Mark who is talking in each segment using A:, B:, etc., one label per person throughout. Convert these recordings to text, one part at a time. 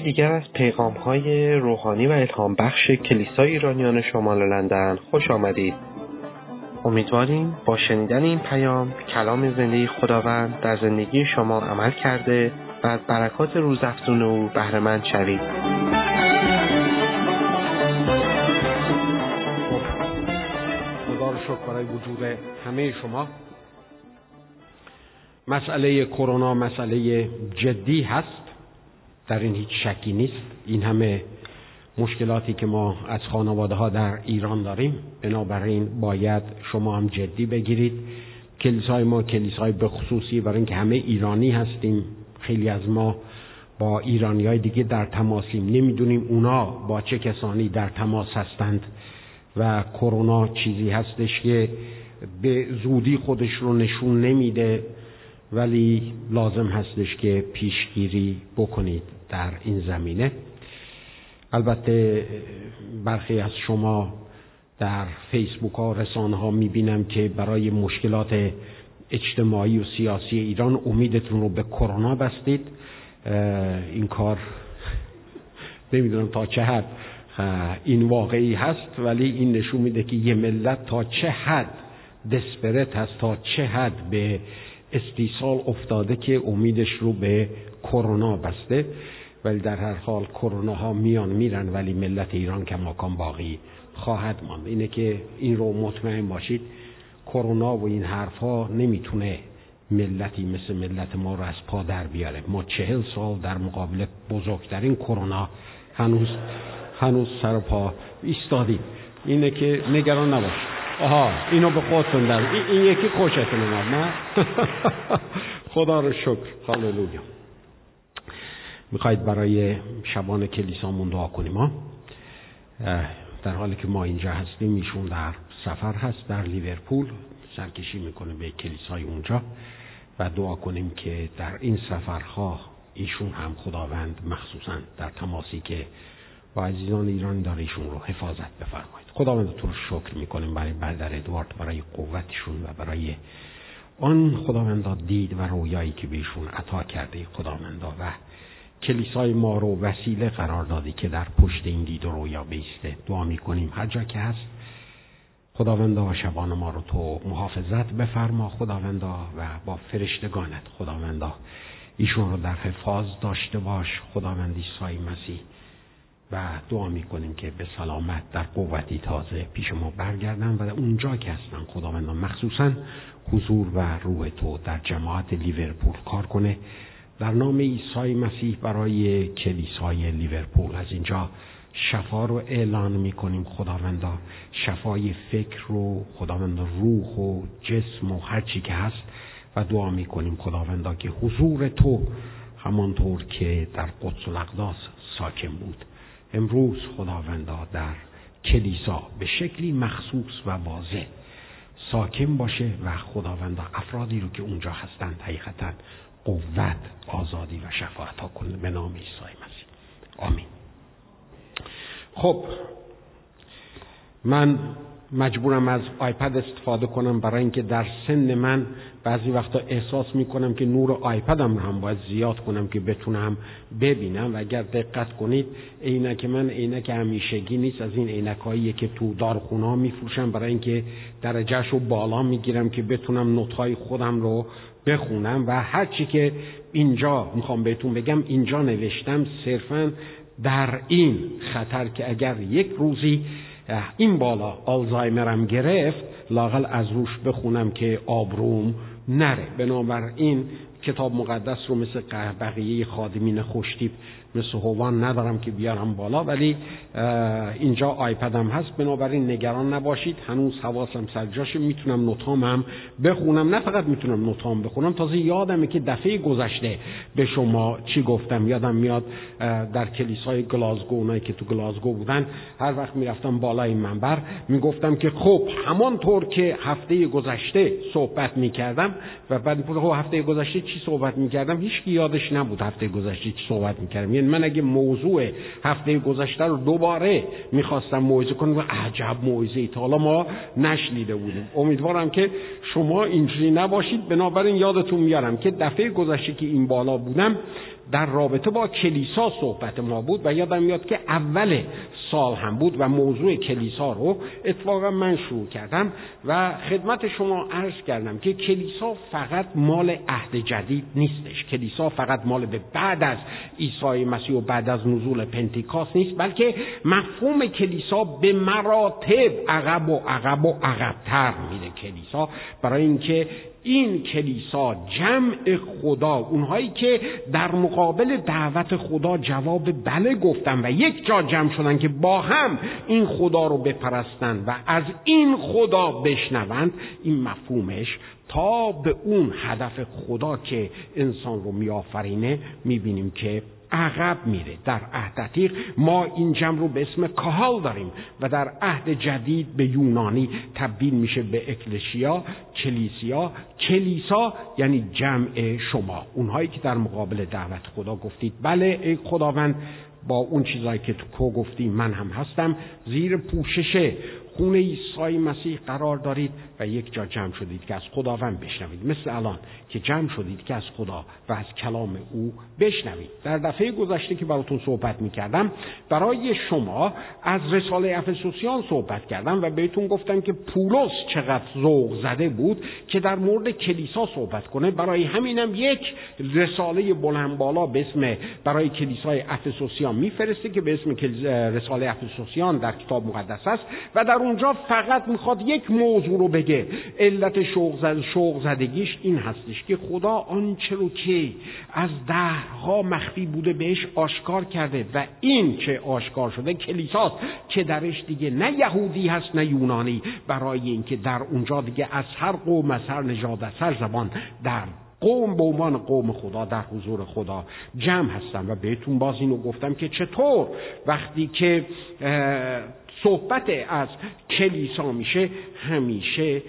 A: یکی دیگر از پیغام های روحانی و الهام بخش کلیسای ایرانیان شمال لندن خوش آمدید. امیدواریم با شنیدن این پیام کلام زندگی خداوند در زندگی شما عمل کرده و از برکات روزافزون او بهرهمند شوید.
B: خدا شکر برای وجود همه شما مسئله کرونا مسئله جدی هست در این هیچ شکی نیست. این همه مشکلاتی که ما از خانواده ها در ایران داریم بنابراین باید شما هم جدی بگیرید. کلیسای ما کلیسای به خصوصی برای اینکه همه ایرانی هستیم. خیلی از ما با ایرانی های دیگه در تماسیم نمی‌دونیم اونا با چه کسانی در تماس هستند و کرونا چیزی هستش که به زودی خودش رو نشون نمیده ولی لازم هستش که پیشگیری بکنید. در این زمینه. البته برخی از شما در فیسبوک ها رسانه ها می‌بینم که برای مشکلات اجتماعی و سیاسی ایران امیدتون رو به کرونا بستید. این کار نمی‌دونم تا چه حد این واقعی هست ولی این نشون میده که یه ملت تا چه حد دسپرت هست تا چه حد به استیصال افتاده که امیدش رو به کرونا بسته. ولی در هر حال کرونا ها میان میرن ولی ملت ایران که ماکان باقی خواهد ماند. اینه که این رو مطمئن باشید کرونا و این حرف ها نمی‌تونه ملتی مثل ملت ما رو از پا در بیاره. ما چهل سال در مقابل بزرگترین کرونا هنوز هنوز سر پا ایستادیم. اینه که نگران نباشید. آها اینو به خودتون در این, یکی خوشتون اومد نه؟ خدا رو شکر. هاللویا. می‌خواید برای شبان کلیسامون دعا کنیم ها؟ در حالی که ما اینجا هستیم ایشون در سفر هست در لیورپول. سرکشی می‌کنه به کلیسای اونجا و دعا کنیم که در این سفرها ایشون هم خداوند مخصوصا در تماسی که با عزیزان ایران داره ایشون رو حفاظت بفرمایید خداوند تو رو شکر می‌کنیم برای برادر ادوارد برای قوتشون و برای آن خداوندا دید و رویایی که بهشون عطا کرده خداوندا. و کلیسای ما رو وسیله قرار دادی که در پشت این دید و رویا بیسته. دعا می‌کنیم. هر جا که هست خداوندا شبان ما رو تو محافظت بفرما خداوندا و با فرشتگانت خداوندا ایشون رو در حفاظ داشته باش خداوند عیسی مسیح. و دعا می‌کنیم که به سلامت در قوتی تازه پیش ما برگردن و اونجا که هستن خداوند مخصوصا حضور و روح تو در جماعت لیورپول کار کنه. در نام عیسی مسیح برای کلیسای لیورپول. از اینجا شفا رو اعلان می‌کنیم خداوندا. شفای فکر رو خداوند روح و جسم و هر چی که هست و دعا می‌کنیم خداوندا که حضور تو همانطور که در قدس الاقداس ساکن بود. امروز خداوندا در کلیسا به شکلی مخصوص و واضح ساکن باشه و خداوندا افرادی رو که اونجا هستند حقیقتا قوت آزادی و شفا عطا کنه به نام عیسی مسیح. آمین. خب من مجبورم از آیپد استفاده کنم برای اینکه در سن من بعضی وقتا احساس می‌کنم که نور آیپدم رو هم باید زیاد کنم که بتونم ببینم. و اگر دقت کنید عینک من عینک همیشگی نیست. از این عینکهایی که تو دارخونه ها میفروشم. برای اینکه درجهش رو بالا می‌گیرم که بتونم نوتهای خودم رو بخونم. و هرچی که اینجا می‌خوام بهتون بگم اینجا نوشتم صرفا در این خطر که اگر یک روزی این بالا آلزایمرم گرفت لاقل از روش بخونم که آبروم نره. بنابراین کتاب مقدس رو مثل بقیه خادمین خوشتیب مثل هوان ندارم که بیارم بالا ولی اینجا آیپدم هست. بنابراین نگران نباشید. هنوز حواسم سر جاشه. می‌تونم نوتام هم بخونم. نه فقط می‌تونم نوتام بخونم. تازه یادمه که دفعه گذشته به شما چی گفتم. یادم میاد در کلیسای گلاسگو اونایی که تو گلاسگو بودن هر وقت می‌رفتم بالای منبر می‌گفتم که خب همانطور که هفته گذشته صحبت می‌کردم و بعد خب هفته گذشته چی صحبت می‌کردم؟ هیچ یادش نبود هفته گذشته چی صحبت می‌کردم. یعنی من اگه موضوع هفته گذشته رو دوباره می‌خواستم موعظه کنم و عجب موعظه تا حالا ما نشنیده بودیم. امیدوارم که شما اینجوری نباشید. بنابراین یادتون میارم که دفعه گذشته که این بالا بودم در رابطه با کلیسا صحبت ما بود و یادم میاد که اول سال هم بود و موضوع کلیسا رو اتفاقا من شروع کردم و خدمت شما عرض کردم که کلیسا فقط مال عهد جدید نیستش. کلیسا فقط مال به بعد از عیسی مسیح و بعد از نزول پنتیکاست نیست بلکه مفهوم کلیسا به مراتب عقب و عقب و عقبتر میره کلیسا. برای اینکه این کلیسا جمع خدا اونهایی که در مقابل دعوت خدا جواب بله گفتن و یک جا جمع شدن که با هم این خدا رو بپرستن و از این خدا بشنوند این مفهومش تا به اون هدف خدا که انسان رو میآفرینه می‌بینیم که عقب میره. در عهد عتیق ما این جمع رو به اسم کهال داریم و در عهد جدید به یونانی تبدیل میشه به اکلشیا کلیسیا. کلیسا یعنی جمع شما. اونهایی که در مقابل دعوت خدا گفتید. بله ای خداوند با اون چیزایی که تو گفتی من هم هستم زیر پوشش خون عیسی مسیح قرار دارید و یک جا جمع شدید که از خداوند بشنوید. مثل الان که جمع شدید که از خدا و از کلام او بشنوید. در دفعه گذشته که براتون صحبت می‌کردم برای شما از رساله افسوسیان صحبت کردم و بهتون گفتم که پولس چقدر ذوق زده بود که در مورد کلیسا صحبت کنه. برای همینم یک رساله بلند بالا به اسم برای کلیسای افسوسیان میفرسته که به اسم رساله افسوسیان در کتاب مقدس است و در اونجا فقط می‌خواد یک موضوع رو بگه. علت شوق, زد شوق زدگیش این هستش که خدا آنچه رو که از دهرها مخفی بوده بهش آشکار کرده و این که آشکار شده کلیساست که درش دیگه نه یهودی هست نه یونانی. برای اینکه در اونجا دیگه از هر قوم از هر نژاد از هر زبان در قوم به عنوان قوم خدا در حضور خدا جمع هستن و بهتون باز اینو گفتم که چطور وقتی که صحبت از کلیسا میشه همیشه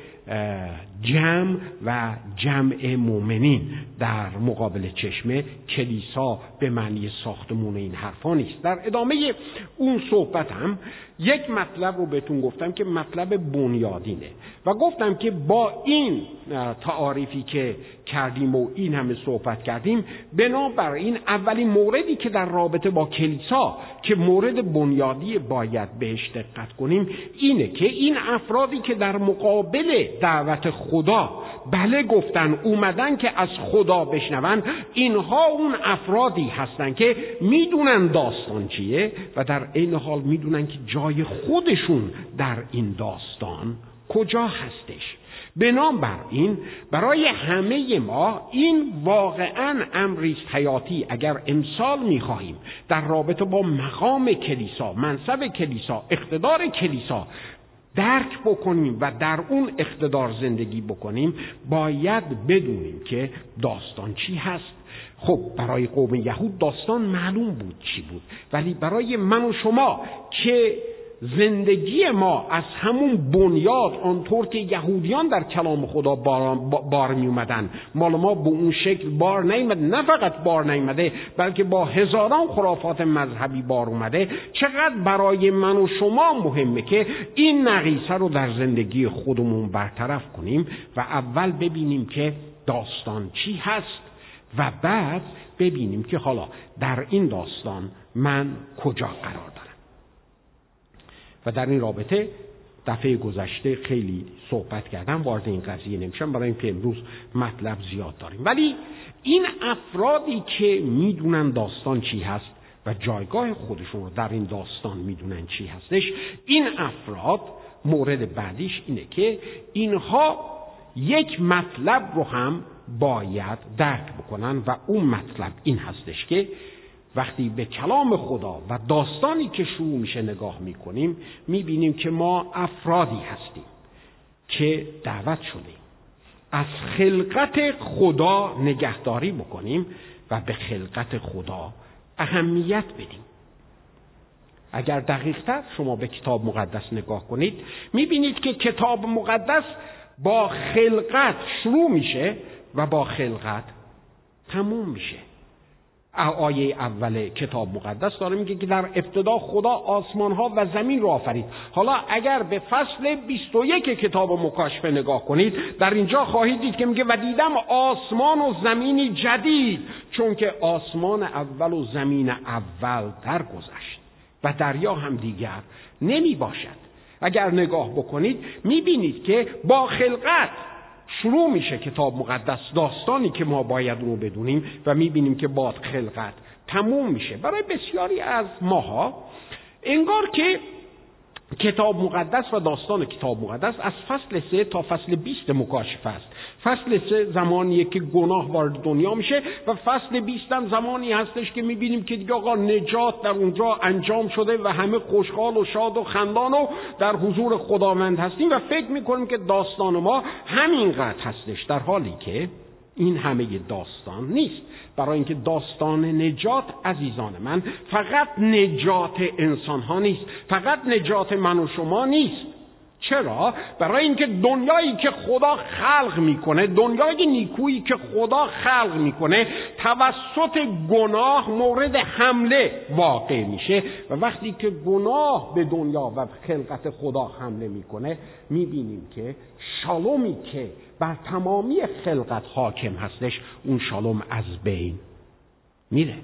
B: جمع و جمع مؤمنین در مقابل چشمه کلیسا به معنی ساختمون این حرفا نیست. در ادامه اون صحبت هم یک مطلب رو بهتون گفتم که مطلب بنیادینه و گفتم که با این تعاریفی که کردیم و این همه صحبت کردیم این اولین موردی که در رابطه با کلیسا که مورد بنیادی باید بهش دقت کنیم اینه که این افرادی که در مقابل دعوت خدا. بله گفتن اومدن که از خدا بشنون اینها اون افرادی هستن که می‌دونن داستان چیه و در این حال می‌دونن که جای خودشون در این داستان کجا هستش. این برای همه ما این واقعا امریست حیاتی اگر امسال می‌خواهیم در رابطه با مقام کلیسا منصب کلیسا اقتدار کلیسا درک بکنیم و در اون اقتدار زندگی بکنیم باید بدونیم که داستان چی هست. خب برای قوم یهود داستان معلوم بود چی بود ولی برای من و شما که زندگی ما از همون بنیاد آنطور که یهودیان در کلام خدا بار, بار می اومدن مال ما به اون شکل بار نیومده نه فقط بار نیومده بلکه با هزاران خرافات مذهبی بار اومده. چقدر برای من و شما مهمه که این نقیصه رو در زندگی خودمون برطرف کنیم و اول ببینیم که داستان چی هست و بعد ببینیم که حالا در این داستان من کجا قرار و در این رابطه دفعه گذشته خیلی صحبت کردم وارد این قضیه نمیشم. برای اینکه امروز مطلب زیاد داریم. ولی این افرادی که می‌دونن داستان چی هست و جایگاه خودشون رو در این داستان می‌دونن چی هستش این افراد مورد بعدیش اینه که اینها یک مطلب رو هم باید درک بکنن و اون مطلب این هستش که وقتی به کلام خدا و داستانی که شروع میشه نگاه می‌کنیم می‌بینیم که ما افرادی هستیم که دعوت شدیم. از خلقت خدا نگهداری بکنیم و به خلقت خدا اهمیت بدیم. اگر دقیقتر شما به کتاب مقدس نگاه کنید می‌بینید که کتاب مقدس با خلقت شروع میشه و با خلقت تموم میشه. آیه اول کتاب مقدس داره میگه که در ابتدا خدا آسمان ها و زمین رو آفرید. حالا اگر به فصل 21 کتاب مکاشفه نگاه کنید در اینجا خواهید دید که میگه و دیدم آسمان و زمینی جدید چون که آسمان اول و زمین اول درگذشت و دریا هم دیگر نمی باشد اگر نگاه بکنید می‌بینید که با خلقت شروع میشه کتاب مقدس داستانی که ما باید رو بدونیم و می‌بینیم که با خلقت تموم میشه. برای بسیاری از ماها انگار که کتاب مقدس و داستان کتاب مقدس از فصل سه تا فصل بیست مکاشفه است. فصل سه زمانیه که گناه وارد دنیا میشه و فصل بیست هم زمانی هستش که می‌بینیم که دیگه آقا نجات در اونجا انجام شده و همه خوشحال و شاد و خندان و در حضور خداوند هستیم و فکر می‌کنیم که داستان ما همینقدر هستش در حالی که این همه داستان نیست. برای اینکه داستان نجات عزیزان من فقط نجات انسان ها نیست. فقط نجات من و شما نیست. چرا؟ برای اینکه دنیایی که خدا خلق می‌کنه دنیای نیکویی که خدا خلق می‌کنه توسط گناه مورد حمله واقع میشه و وقتی که گناه به دنیا و خلقت خدا حمله می‌کنه می‌بینیم که شالومی که بر تمامی خلقت حاکم هستش اون شالوم از بین میره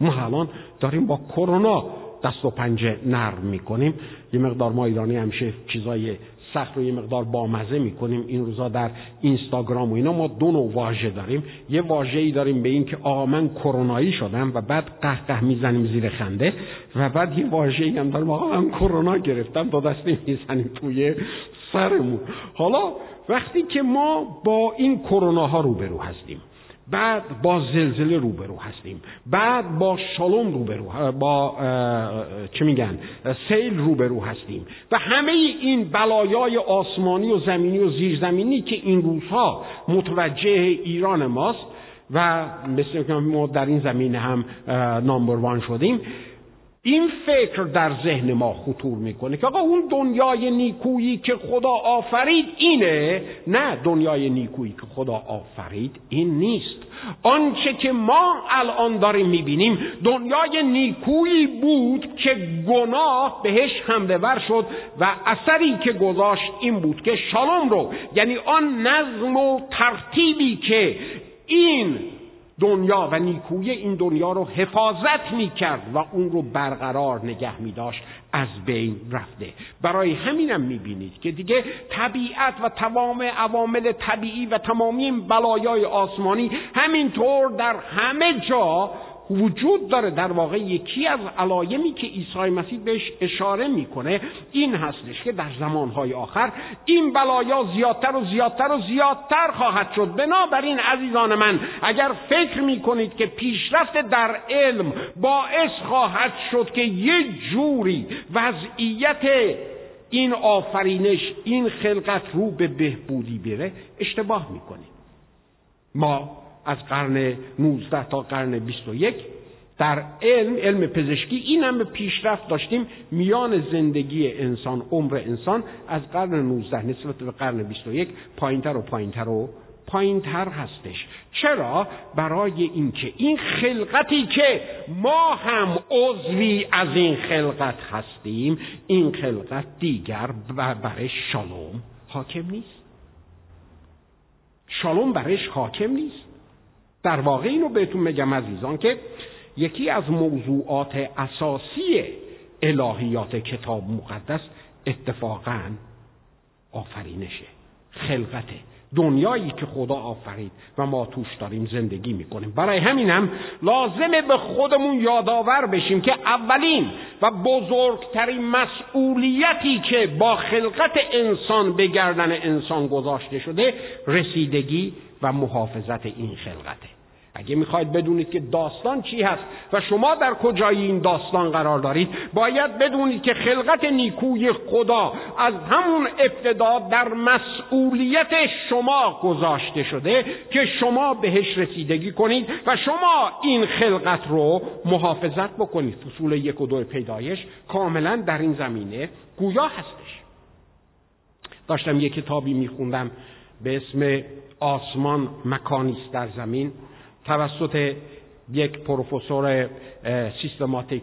B: ما الان داریم با کرونا دست و پنجه نرم می‌کنیم. یه مقدار ما ایرانی همیشه چیزای سخت رو یه مقدار بامزه می‌کنیم. این روزا در اینستاگرام و اینا ما دو نوع واژه داریم. یه واژه ای داریم به این که آقا من کرونایی شدم و بعد قهقه می‌زنیم زیر خنده و بعد یه واژه ای هم داریم. آقا من کرونا گرفتم دو دستی می‌زنیم توی سرمون. حالا وقتی که ما با این کرونا ها روبرو هستیم بعد با زلزله روبرو هستیم. بعد با شالوم روبرو با چه میگن؟ سیل روبرو هستیم. و همه این بلایای آسمانی و زمینی و زیرزمینی که این روزها متوجه ایران ماست و مثل که ما در این زمینه هم نامبر وان شدیم این فکر در ذهن ما خطور می‌کنه که آقا اون دنیای نیکویی که خدا آفرید اینه. نه دنیای نیکویی که خدا آفرید این نیست. آنچه که ما الان داریم می‌بینیم دنیای نیکویی بود که گناه بهش حمله ور شد و اثری که گذاشت این بود که شالوم رو یعنی آن نظم و ترتیبی که این دنیا و نیکوی این دنیا رو حفاظت می کرد و اون رو برقرار نگه می داشت از بین رفته. برای همینم می بینید که دیگه طبیعت و تمام عوامل طبیعی و تمامی بلایای آسمانی همینطور در همه جا وجود داره. در واقع یکی از علایمی که عیسی مسیح بهش اشاره می‌کنه این هستش که در زمانهای آخر این بلایا زیادتر و زیادتر و زیادتر خواهد شد. بنابراین عزیزان من اگر فکر می‌کنید که پیشرفت در علم باعث خواهد شد که یه جوری وضعیت این آفرینش این خلقت رو به بهبودی بره اشتباه می‌کنید ما از قرن 19 تا قرن 21 در علم علم پزشکی این همه پیشرفت داشتیم. میان زندگی انسان عمر انسان از قرن 19 نسبت به قرن 21 پایینتر و پایینتر و پایینتر هستش. چرا؟ برای اینکه این خلقتی که ما هم عضوی از این خلقت هستیم این خلقت دیگر برای شالوم حاکم نیست. شالوم برایش حاکم نیست. در واقع اینو بهتون میگم عزیزان که یکی از موضوعات اساسی الهیات کتاب مقدس اتفاقا آفرینشه خلقته. دنیایی که خدا آفرید و ما توش داریم زندگی می‌کنیم. برای همینم لازمه به خودمون یادآور بشیم که اولین و بزرگترین مسئولیتی که با خلقت انسان به گردن انسان گذاشته شده رسیدگی و محافظت این خلقته. اگه می‌خواید بدونید که داستان چی هست و شما در کجای این داستان قرار دارید باید بدونید که خلقت نیکوی خدا از همون ابتدا در مسئولیت شما گذاشته شده که شما بهش رسیدگی کنید و شما این خلقت رو محافظت بکنید. فصول یک و دو پیدایش کاملا در این زمینه گویا هستش. داشتم یک کتابی میخوندم به اسم آسمان مکانیست در زمین. توسط یک پروفسور سیستماتیک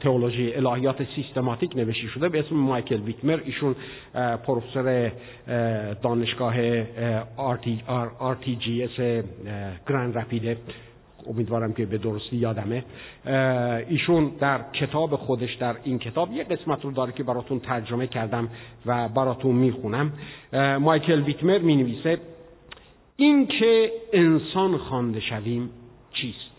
B: تئولوژی الهیات سیستماتیک نوشته شده به اسم مایکل ویتمر ایشون پروفسور دانشگاه آر تی جی اس گرند رپید. امیدوارم که به درستی یادمه. ایشون در کتاب خودش در این کتاب یه قسمت رو داره که براتون ترجمه کردم و براتون می‌خونم. مایکل ویتمر می نویسه این که انسان خوانده شویم چیست؟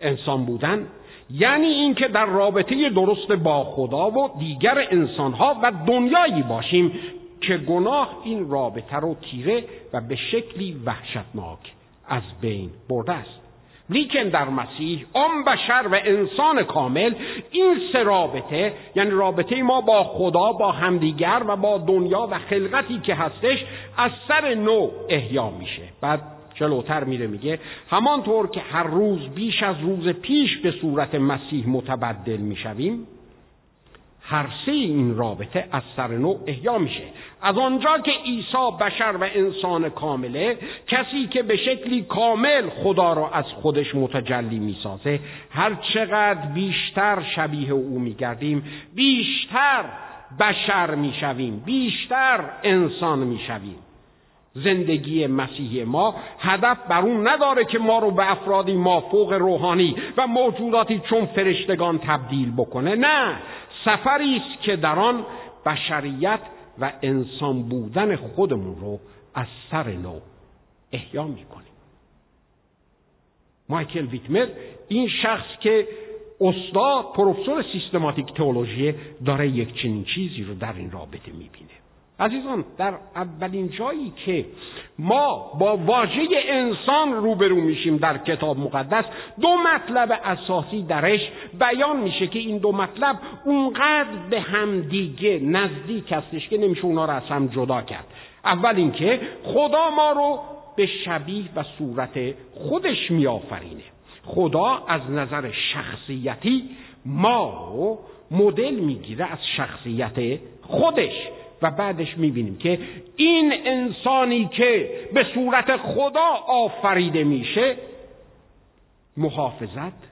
B: انسان بودن یعنی اینکه در رابطه درست با خدا و دیگر انسانها و دنیایی باشیم که گناه این رابطه رو تیره و به شکلی وحشتناک از بین برده است. لیکن در مسیح آن بشر و انسان کامل این سه رابطه یعنی رابطه ما با خدا با همدیگر و با دنیا و خلقتی که هستش از سر نو احیا میشه. بعد جلوتر میره میگه همانطور که هر روز بیش از روز پیش به صورت مسیح متبدل می‌شویم هر سه این رابطه از سر نو احیا میشه. از آنجا که عیسی بشر و انسان کامله کسی که به شکلی کامل خدا را از خودش متجلی می‌سازه هر چقدر بیشتر شبیه او میگردیم بیشتر بشر می‌شویم بیشتر انسان می‌شویم. زندگی مسیحی ما هدف بر اون نداره که ما رو به افرادی مافوق روحانی و موجوداتی چون فرشتگان تبدیل بکنه نه. سفری است که در آن بشریت و انسان بودن خودمون رو از سر نو احیا می‌کنیم. مایکل ویتمر این شخص که استاد پروفسور سیستماتیک تئولوژی داره یک چنین چیزی رو در این رابطه می‌بینه. عزیزان در اولین جایی که ما با واژه انسان روبرو میشیم در کتاب مقدس دو مطلب اساسی درش بیان میشه که این دو مطلب اونقدر به هم دیگه نزدیک هستش که نمیشه اونا رو از هم جدا کرد. اول اینکه خدا ما رو به شبیه و صورت خودش میآفرینه. خدا از نظر شخصیتی ما رو مدل می‌گیره از شخصیت خودش. و بعدش می‌بینیم که این انسانی که به صورت خدا آفریده میشه محافظت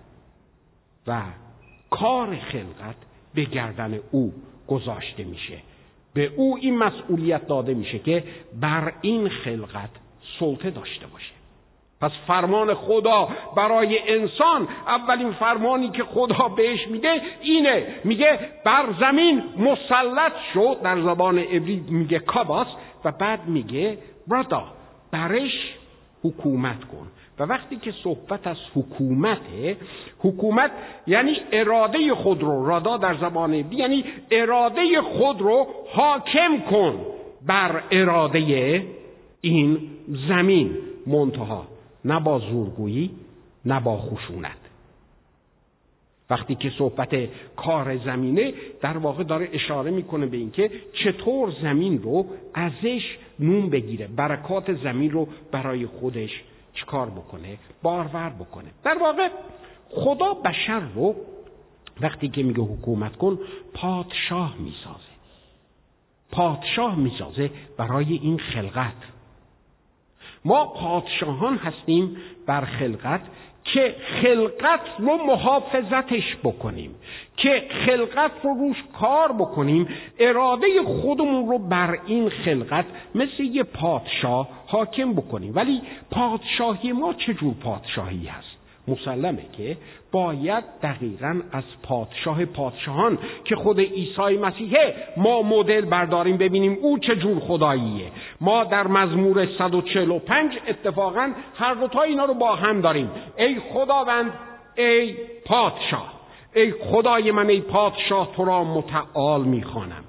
B: و کار خلقت به گردن او گذاشته میشه. به او این مسئولیت داده میشه که بر این خلقت سلطه داشته باشه. پس فرمان خدا برای انسان اولین فرمانی که خدا بهش میده اینه. میگه بر زمین مسلط شد در زبان عبری میگه کاباس و بعد میگه برادا برش حکومت کن. و وقتی که صحبت از حکومته حکومت یعنی اراده خود رو رادا در زبان عبری یعنی اراده خود رو حاکم کن بر اراده این زمین منتها. نه با زورگویی نه با خشونت. وقتی که صحبت کار زمینه در واقع داره اشاره می‌کنه به اینکه چطور زمین رو ازش نون بگیره برکات زمین رو برای خودش چکار بکنه بارور بکنه. در واقع خدا بشر رو وقتی که میگه حکومت کن پادشاه می‌سازه. پادشاه می‌سازه برای این خلقت. ما پادشاهان هستیم بر خلقت که خلقت رو محافظتش بکنیم که خلقت رو روش کار بکنیم اراده خودمون رو بر این خلقت مثل یه پادشاه حاکم بکنیم. ولی پادشاهی ما چه جور پادشاهی هست؟ مسلمه که باید دقیقا از پادشاه پادشاهان که خود عیسی مسیحه ما مدل برداریم ببینیم او چه جور خداییه. ما در مزمور 145 اتفاقا هر دوتا اینا رو با هم داریم. ای خداوند ای پادشاه. ای خدای من ای پادشاه تو را متعال می‌خوانم.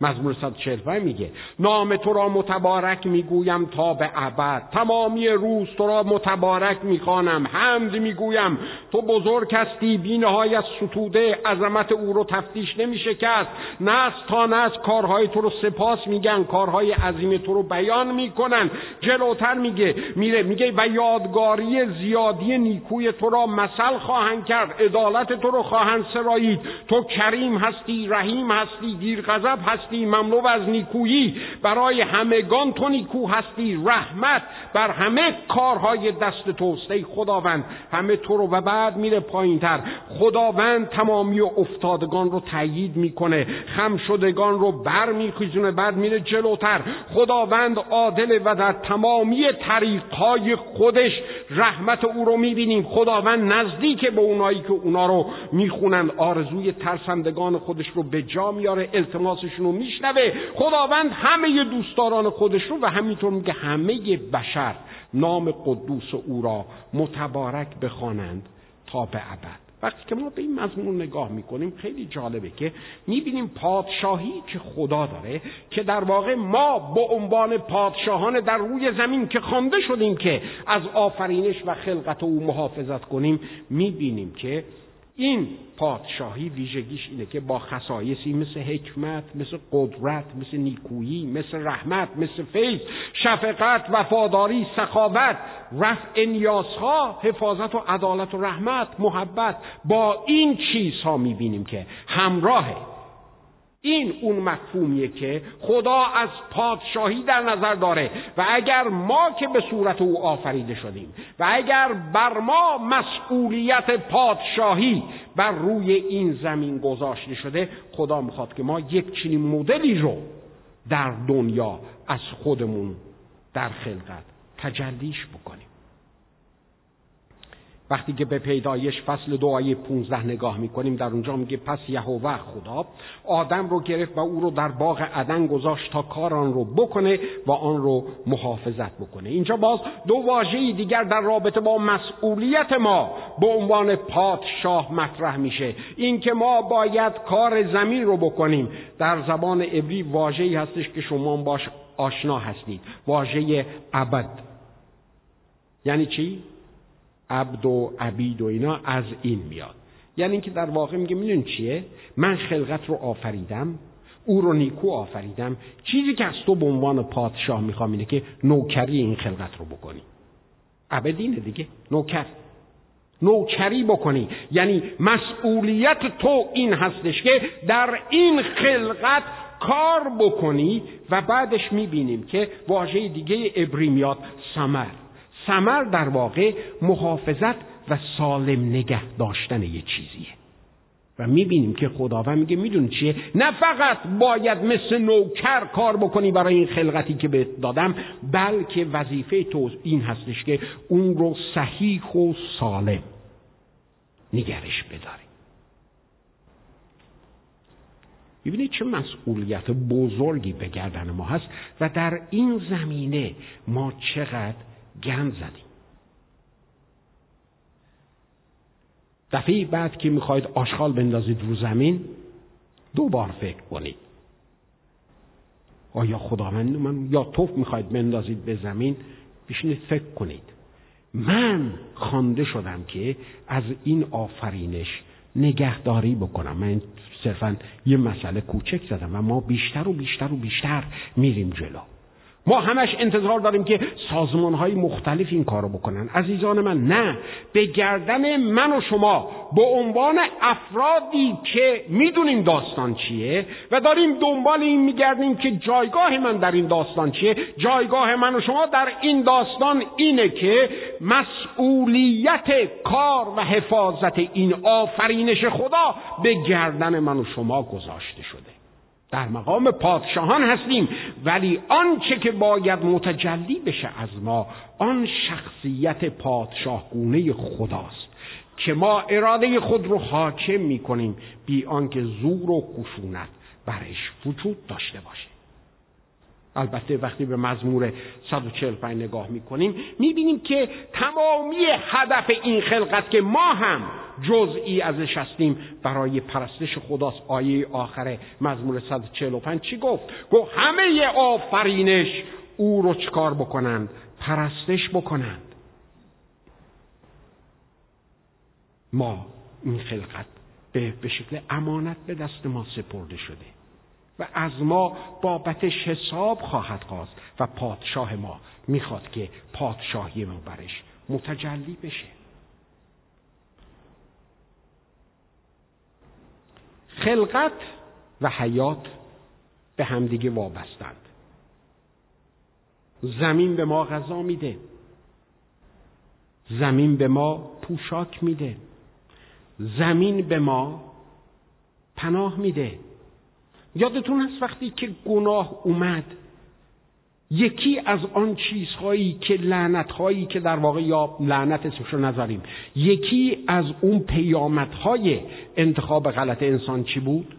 B: مزمور 145 میگه. نام تو را متبارک می‌گویم تا به ابد. تمامی روز تو را متبارک می‌خوانم. حمد می‌گویم. تو بزرگ هستی. بینهای از ستوده. عظمت او رو تفتیش نمیشکست نست تا نست کارهای تو رو سپاس میگن. کارهای عظیم تو رو بیان می‌کنن. جلوتر میگه میره میگه و یادگاری زیادی نیکوی تو را مثل خواهند کرد. عدالت تو رو خواهند سرایید. تو کریم هستی رحیم هستی دیر غضب هستی. هستی مملو از نیکویی. برای همگان تو نیکو هستی. رحمت بر همه کارهای دست توست. ای خداوند همه تو رو و بعد میره پایین تر خداوند تمامی افتادگان رو تایید می‌کنه. خم شدگان رو بر میخیزونه بعد میره جلوتر. خداوند عادل و در تمامی طریقهای خودش رحمت او رو می‌بینیم. خداوند نزدیک به اونایی که اونا رو می‌خونند. آرزوی ترسندگان خودش رو به جا میاره التماسشون رو میشنوه. خداوند همه دوستداران خودش رو و همینطور میگه همه بشر نام قدوس او را متبارک بخوانند تا به ابد. وقتی که ما به این مضمون نگاه می‌کنیم خیلی جالبه که می‌بینیم پادشاهی که خدا داره که در واقع ما به عنوان پادشاهان در روی زمین که خوانده شدیم که از آفرینش و خلقت او محافظت کنیم می‌بینیم که این پادشاهی ویژگیش اینه که با خصایصی مثل حکمت مثل قدرت مثل نیکویی مثل رحمت مثل فیض شفقت وفاداری سخاوت رفع نیازها حفاظت و عدالت و رحمت محبت با این چیزها می‌بینیم که همراهه این اون مفهومیه که خدا از پادشاهی در نظر داره و اگر ما که به صورت او آفریده شدیم و اگر بر ما مسئولیت پادشاهی بر روی این زمین گذاشته شده خدا می‌خواد که ما یک چنین مدلی رو در دنیا از خودمون در خلقت تجلیش بکنیم. وقتی که به پیدایش فصل دو آیه 15 نگاه می‌کنیم در اونجا میگه پس یهوه خدا آدم رو گرفت و او رو در باغ عدن گذاشت تا کار آن رو بکنه و آن رو محافظت بکنه. اینجا باز دو واژه دیگر در رابطه با مسئولیت ما به عنوان پادشاه مطرح میشه. اینکه ما باید کار زمین رو بکنیم. در زبان عبری واژه‌ای هستش که شما باش آشنا هستید. واژه ابد. یعنی چی؟ عبد و عبید و اینا از این میاد. یعنی اینکه در واقع میگه میدون چیه؟ من خلقت رو آفریدم او رو نیکو آفریدم. چیزی که از تو به عنوان پادشاه می‌خوام اینه که نوکری این خلقت رو بکنی. عبدینه دیگه. نوکر. نوکری بکنی. یعنی مسئولیت تو این هستش که در این خلقت کار بکنی و بعدش می‌بینیم که واژه دیگه ابری میاد سمر. سمر در واقع محافظت و سالم نگه داشتن یه چیزیه. و می‌بینیم که خداوند میگه می‌دونی چیه؟ نه فقط باید مثل نوکر کار بکنی برای این خلقتی که بهت دادم بلکه وظیفه تو این هستش که اون رو صحیح و سالم نگرش بداری. ببینید چه مسئولیت بزرگی به گردن ما هست و در این زمینه ما چقدر گند زدیم دفعه بعد که می‌خواید آشغال بندازید رو زمین دو بار فکر کنید. آیا خداوند من یا توف می‌خواید بندازید به زمین؟ بشینید فکر کنید. من خوانده شدم که از این آفرینش نگهداری بکنم. من صرفا یه مسئله کوچک زدم و ما بیشتر و بیشتر و بیشتر میریم جلو. ما همش انتظار داریم که سازمان های مختلف این کارو بکنن. عزیزان من نه. به گردن من و شما به عنوان افرادی که می‌دونیم داستان چیه و داریم دنبال این میگردیم که جایگاه من در این داستان چیه. جایگاه من و شما در این داستان اینه که مسئولیت کار و حفاظت این آفرینش خدا به گردن من و شما گذاشته شده. در مقام پادشاهان هستیم. ولی آنچه که باید متجلی بشه از ما آن شخصیت پادشاهگونه خداست که ما اراده خود رو حاکم می‌کنیم بی آنکه زور و خشونت برش وجود داشته باشه. البته وقتی به مزمور 145 نگاه می‌کنیم می‌بینیم که تمامی هدف این خلقت که ما هم جزئی ازش هستیم برای پرستش خداست آیه آخر مزمور 145 چی گفت؟ گفت همه آفرینش او رو چکار بکنند؟ پرستش بکنند ما این خلقت به, به شکل امانت به دست ما سپرده شده و از ما بابتش حساب خواهد خواست و پادشاه ما می‌خواد که پادشاهی ما برش متجلی بشه. خلقت و حیات به همدیگه وابستند. زمین به ما غذا میده. زمین به ما پوشاک میده. زمین به ما پناه میده. یادتون هست وقتی که گناه اومد؟ یکی از آن چیزهایی که لعنتهایی که در واقع یا لعنت اسمشو نذاریم. یکی از اون پیامدهای انتخاب غلط انسان چی بود؟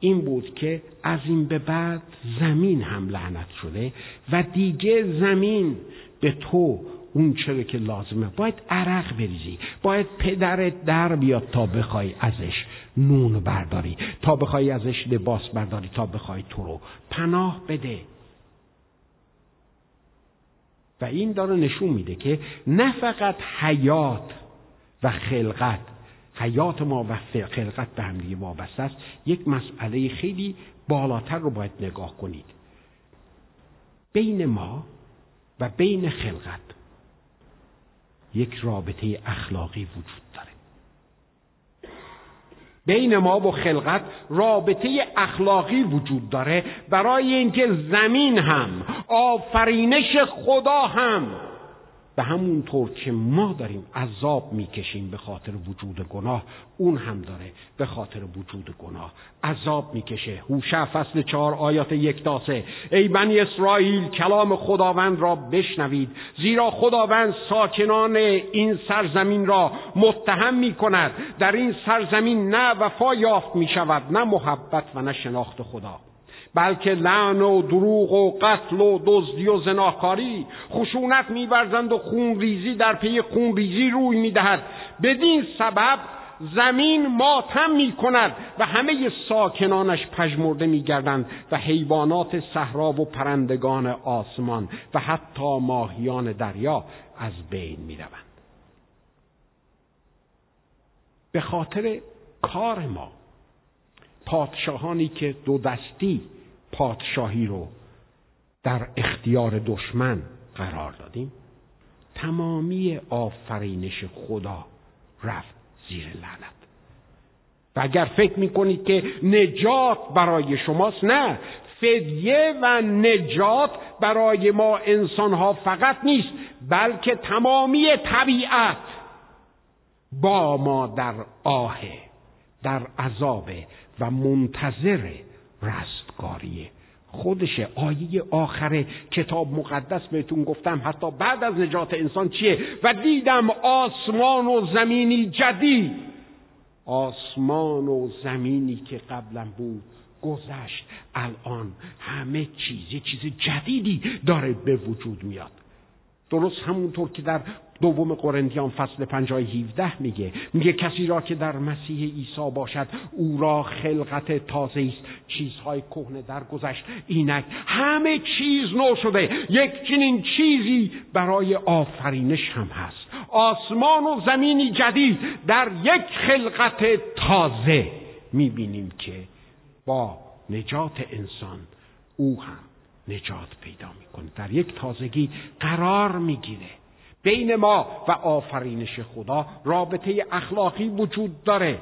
B: این بود که از این به بعد زمین هم لعنت شده و دیگه زمین به تو اون چرا که لازمه. باید عرق بریزی. باید پدرت در بیاد تا بخوای ازش. نون برداری. تا بخوای ازش لباس برداری تا بخوای تو رو پناه بده. و این داره نشون میده که نه فقط حیات و خلقت حیات ما و خلقت به همدیگه وابسته است یک مسئله خیلی بالاتر رو باید نگاه کنید. بین ما و بین خلقت یک رابطه اخلاقی وجود داره. بین ما و خلقت رابطه اخلاقی وجود داره. برای اینکه زمین هم آفرینش خدا هم همونطور که ما داریم عذاب می‌کشیم به خاطر وجود گناه اون هم داره به خاطر وجود گناه. عذاب می‌کشه. هوشه فصل چهار آیات یک تا ای بنی اسرائیل کلام خداوند را بشنوید. زیرا خداوند ساکنان این سرزمین را متهم می کند در این سرزمین نه وفا یافت می شود نه محبت و نه شناخت خدا. بلکه لعن و دروغ و قتل و دزدی و زناکاری خشونت میورزند و خونریزی در پی خونریزی روی می‌دهد بدین سبب زمین ماتم می کند و همه ساکنانش پژمرده می گردند و حیوانات صحرا و پرندگان آسمان و حتی ماهیان دریا از بین می روند. به خاطر کار ما پادشاهانی که دو دستی پادشاهی رو در اختیار دشمن قرار دادیم. تمامی آفرینش خدا رفت زیر لعنت. و اگر فکر می‌کنید که نجات برای شماست نه. فدیه و نجات برای ما انسان ها فقط نیست بلکه تمامی طبیعت با ما در آه در عذاب و منتظر رستگاری خودشه آیه آخر کتاب مقدس بهتون گفتم حتی بعد از نجات انسان چیه؟ و دیدم آسمان و زمینی جدید. آسمان و زمینی که قبلا بود گذشت. الان همه چیز یه چیز جدیدی داره به وجود میاد. درست همونطور که در دوم قرنتیان فصل پنجای هیوده میگه. میگه کسی را که در مسیح عیسی باشد او را خلقت تازه است. چیزهای کهنه در گذشت اینک همه چیز نو شده. یک چنین چیزی برای آفرینش هم هست. آسمان و زمینی جدید در یک خلقت تازه می‌بینیم که با نجات انسان او هم نجات پیدا می‌کنه. در یک تازگی قرار می‌گیره. بین ما و آفرینش خدا رابطه اخلاقی وجود داره.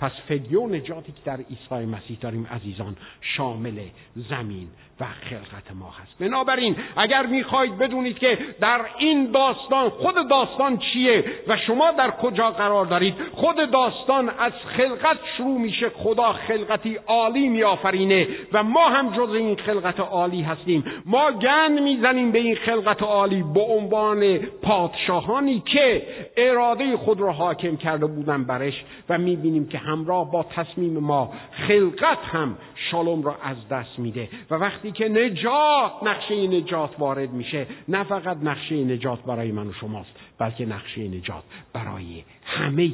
B: پس فدیه و نجاتی که در عیسی مسیح داریم عزیزان شامل زمین و خلقت ما هست. بنابراین اگر می‌خواهید بدونید که در این داستان خود داستان چیه و شما در کجا قرار دارید خود داستان از خلقت شروع میشه خدا خلقتی عالی میآفرینه و ما هم جز این خلقت عالی هستیم. ما گند می‌زنیم به این خلقت عالی به عنوان پادشاهانی که اراده خود را حاکم کرده بودن برش و می‌بینیم که همراه با تصمیم ما. خلقت هم شالوم را از دست میده. و وقتی که نجات نقشه نجات وارد میشه نه فقط نقشه نجات برای من و شماست بلکه نقشه نجات برای همه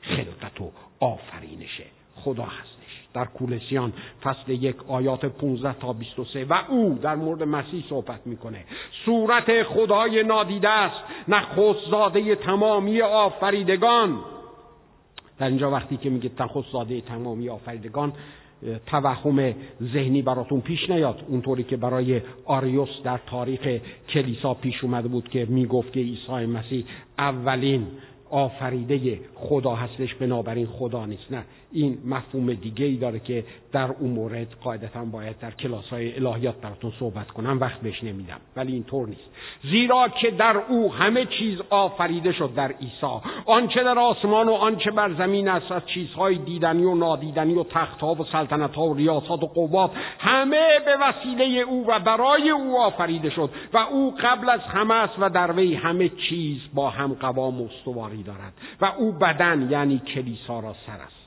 B: خلقت و آفرینش خدا هستش. در کولسیان فصل یک آیات 15 تا 23 و او در مورد مسیح صحبت می‌کنه. صورت خدای نادیده است نخست زاده تمامی آفریدگان. در اینجا وقتی که میگه نخست زاده تمامی آفریدگان توهم ذهنی براتون پیش نیاد. اونطوری که برای آریوس در تاریخ کلیسا پیش اومده بود که می‌گفت که عیسی مسیح اولین آفریده خدا هستش بنابراین خدا نیست. نه این مفهوم دیگه ای داره که در اون مورد قاعدتا باید در کلاس های الهیات براتون صحبت کنم وقت بهش نمیدم. ولی اینطور نیست. زیرا که در او همه چیز آفریده شد در عیسی. آنچه در آسمان و آنچه بر زمین است از چیزهای دیدنی و نادیدنی و تختها و سلطنت ها و ریاست و قوات همه به وسیله او و برای او آفریده شد و او قبل از همه است و در وی همه چیز با هم قوام و استواری دارد و او بدن یعنی کلیسا را سر است.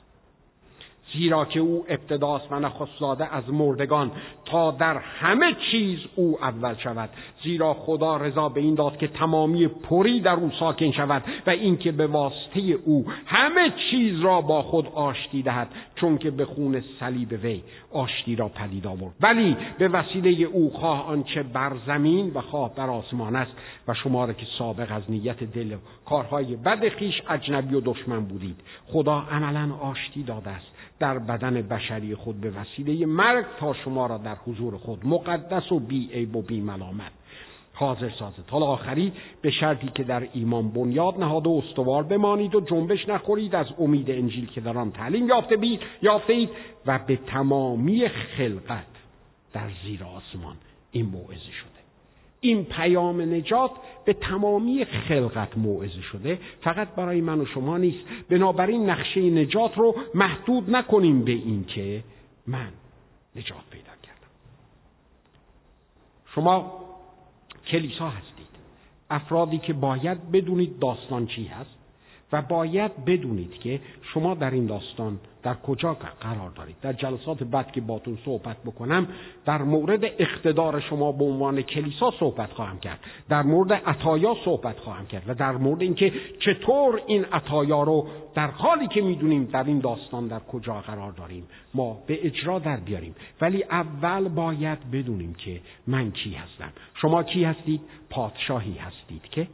B: زیرا که او ابتداست و نخستاده از مردگان تا در همه چیز او اول شود. زیرا خدا رضا به این داد که تمامی پری در او ساکن شود و اینکه به واسطه او همه چیز را با خود آشتی دهد چون که به خون صلیب وی آشتی را پدید آورد. ولی به وسیله او خواه آنچه بر زمین و خواه بر آسمان است و شما را که سابق از نیت دل کارهای بد خیش اجنبی و دشمن بودید خدا عملا آشتی داده است. در بدن بشری خود به وسیله مرگ تا شما را در حضور خود مقدس و بی عیب و بی ملامت. حاضر سازد حالا آخری به شرطی که در ایمان بنیاد نهاد و استوار بمانید و جنبش نخورید از امید انجیل که در آن تعلیم یافته بید یافته اید و به تمامی خلقت در زیر آسمان. این موعظه شد این پیام نجات به تمامی خلقت موعظه شده. فقط برای من و شما نیست. بنابراین نقشه نجات رو محدود نکنیم به این که من نجات پیدا کردم. شما کلیسا هستید. افرادی که باید بدونید داستان چی هست. و باید بدونید که شما در این داستان در کجا قرار دارید. در جلسات بعد که باتون صحبت بکنم در مورد اقتدار شما به عنوان کلیسا صحبت خواهم کرد. در مورد عطایا صحبت خواهم کرد و در مورد اینکه چطور این عطایا رو در حالی که می‌دونیم در این داستان در کجا قرار داریم ما به اجرا در بیاریم. ولی اول باید بدونیم که من کی هستم. شما کی هستید؟ پادشاهی هستید که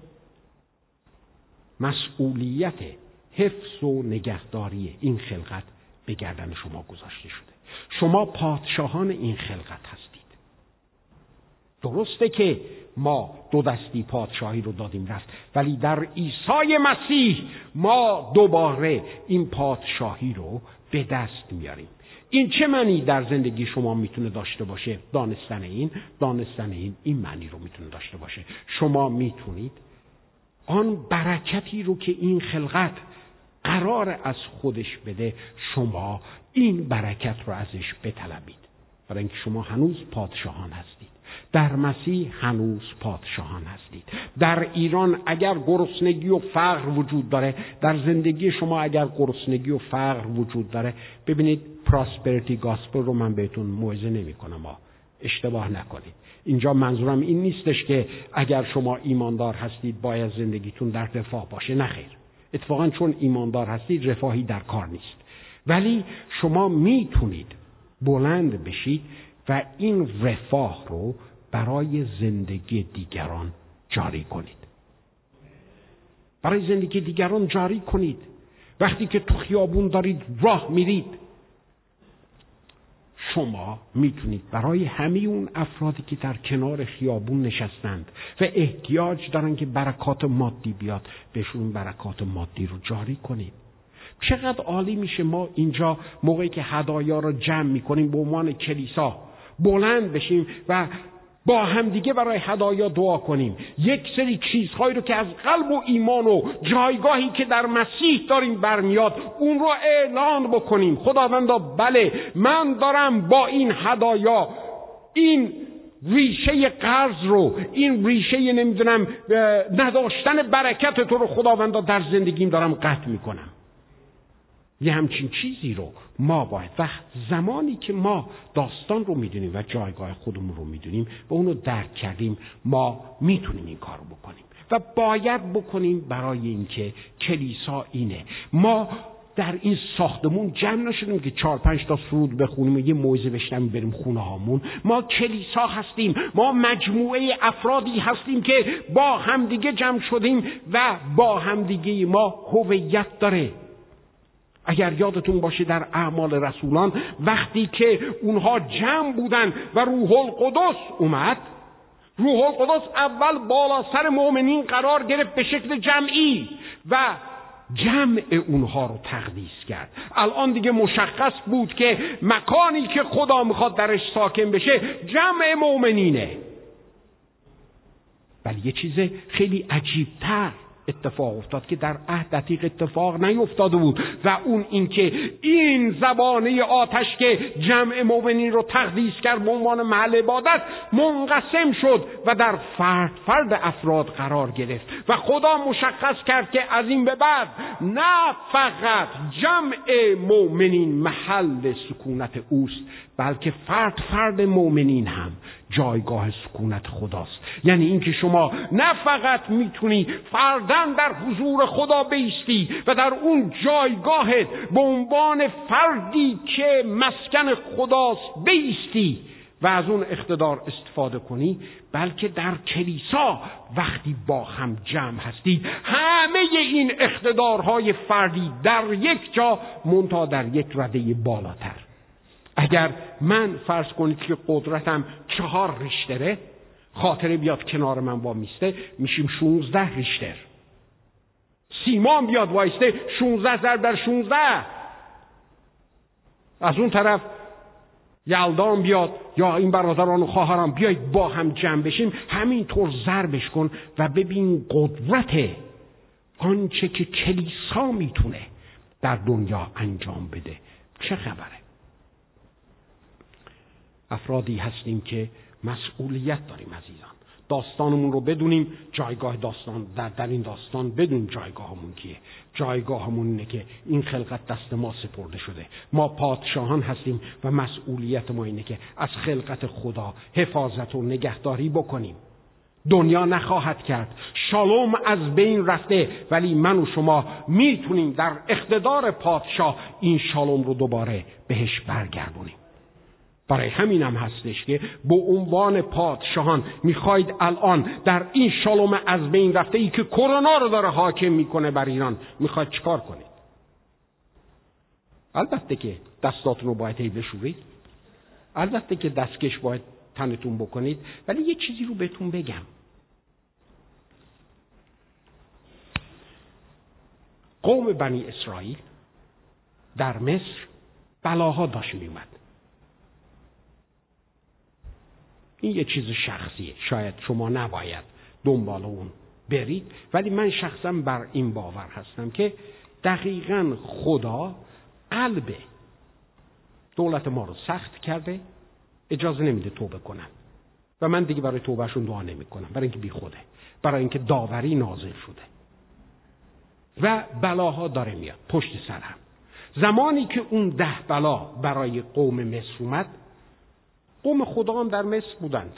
B: مسئولیت حفظ و نگهداری این خلقت به گردن شما گذاشته شده. شما پادشاهان این خلقت هستید. درسته که ما دو دستی پادشاهی رو دادیم رفت ولی در عیسی مسیح ما دوباره این پادشاهی رو به دست میاریم. این چه معنی در زندگی شما می‌تونه داشته باشه؟ دانستن این دانستن این این معنی رو می‌تونه داشته باشه. شما می‌تونید آن برکتی رو که این خلقت قرار از خودش بده شما این برکت رو ازش بطلبید. برای اینکه شما هنوز پادشاهان هستید. در مسیح هنوز پادشاهان هستید. در ایران اگر گرسنگی و فقر وجود داره در زندگی شما اگر گرسنگی و فقر وجود داره ببینید پراسپریتی گاسپل رو من بهتون موعظه نمی کنم اشتباه نکنید. اینجا منظورم این نیستش که اگر شما ایماندار هستید باید زندگیتون در رفاه باشه. نخیر اتفاقا چون ایماندار هستید رفاهی در کار نیست. ولی شما می‌تونید بلند بشید و این رفاه رو برای زندگی دیگران جاری کنید. برای زندگی دیگران جاری کنید. وقتی که تو خیابون دارید راه میرید شما می‌تونید برای همه اون افرادی که در کنار خیابون نشستند و احتیاج دارن که برکات مادی بیاد بهشون برکات مادی رو جاری کنید. چقدر عالی میشه ما اینجا موقعی که هدایا رو جمع می‌کنیم به عنوان کلیسا بلند بشیم و با همدیگه برای هدایا دعا کنیم. یک سری چیزهایی رو که از قلب و ایمان و جایگاهی که در مسیح داریم برمیاد اون رو اعلان بکنیم. خداوندا بله من دارم با این هدایا این ریشه قرض رو این ریشه نمی‌دونم نداشتن برکت تو رو خداوندا در زندگیم دارم قطع می‌کنم. یه همچین چیزی رو ما باید وقت زمانی که ما داستان رو می‌دونیم و جایگاه خودمون رو می‌دونیم و اونو درک کردیم ما می‌تونیم این کار رو بکنیم. و باید بکنیم برای اینکه کلیسا اینه. ما در این ساختمون جمع نشدیم که چهار پنج تا سرود بخونیم و یه موعظه بشنویم بریم خونه هامون. ما کلیسا هستیم. ما مجموعه افرادی هستیم که با همدیگه جمع شدیم و با همدیگه ما هویت داره. اگر یادتون باشه در اعمال رسولان وقتی که اونها جمع بودن و روح القدس اومد روح القدس اول بالا سر مؤمنین قرار گرفت به شکل جمعی و جمع اونها رو تقدیس کرد. الان دیگه مشخص بود که مکانی که خدا می‌خواد درش ساکن بشه جمع مؤمنینه. ولی یه چیز خیلی عجیبتر اتفاق افتاد که در عهد دقیق اتفاق نیفتاده بود و اون اینکه این زبانه آتش که جمع مؤمنین رو تقدیس کرد به عنوان محل عبادت منقسم شد و در فرد فرد افراد قرار گرفت و خدا مشخص کرد که از این به بعد نه فقط جمع مؤمنین محل سکونت اوست بلکه فرد فرد مؤمنین هم. جایگاه سکونت خداست. یعنی اینکه شما نه فقط می‌تونی فردن در حضور خدا بیستی و در اون جایگاهت به عنوان فردی که مسکن خداست بیستی و از اون اقتدار استفاده کنی بلکه در کلیسا وقتی با هم جمع هستید همه این اقتدارهای فردی در یک جا منتا در یک رده بالاتر. اگر من فرض کنید که قدرتم چهار ریشتره خاطره بیاد کنار من با میسته میشیم شونزده ریشتر سیمان بیاد وایسته شونزده ضرب در شونزده. از اون طرف یلدان بیاد یا این برادران و خواهران بیاید با هم جمع بشیم همینطور ضربش کن و ببین قدرت آنچه که کلیسا می‌تونه در دنیا انجام بده. چه خبره؟ افرادی هستیم که مسئولیت داریم عزیزان. داستانمون رو بدونیم جایگاه داستان در, در این داستان بدون جایگاهمون کیه. جایگاهمون اینه که این خلقت دست ما سپرده شده. ما پادشاهان هستیم و مسئولیت ما اینه که از خلقت خدا حفاظت و نگهداری بکنیم. دنیا نخواهد کرد. شالوم از بین رفته ولی من و شما می‌تونیم در اقتدار پادشاه این شالوم رو دوباره بهش برگردونیم. برای همین هم هستش که به عنوان پادشاهان می‌خواید الان در این شالوم از بین رفته ای که کرونا رو داره حاکم می‌کنه بر ایران می‌خواید چکار کنید؟ البته که دستاتون رو باید هی بشورید. البته که دستکش باید تنتون بکنید. ولی یه چیزی رو بهتون بگم. قوم بنی اسرائیل در مصر بلاها داشت میومد این یه چیز شخصیه. شاید شما نباید دنبال اون برید. ولی من شخصا بر این باور هستم که دقیقا خدا قلب دولت ما رو سخت کرده اجازه نمیده توبه کنن. و من دیگه برای توبهشون دعا نمی کنم برای اینکه بی خوده برای اینکه داوری نازل شده. و بلاها داره میاد پشت سر زمانی که اون ده بلا برای قوم مصر اومد قوم خدا هم در مصر بودند.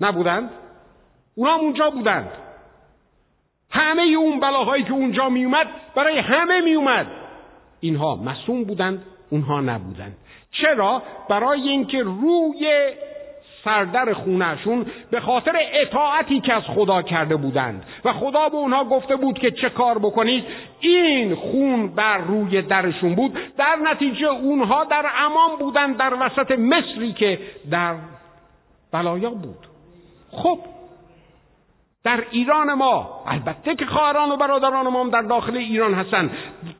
B: نبودند؟ اونا هم اونجا بودند. همه اون بلاهایی که اونجا میومد برای همه میومد. اینها مسئول بودند اونها نبودند. چرا؟ برای اینکه روی سردر خونهشون به خاطر اطاعتی که از خدا کرده بودند. و خدا به اونها گفته بود که چه کار بکنید؟ این خون بر روی درشون بود. در نتیجه اونها در امان بودند در وسط مصری که در بلایا بود. خب در ایران ما البته که خواهران و برادران ما هم در داخل ایران هستن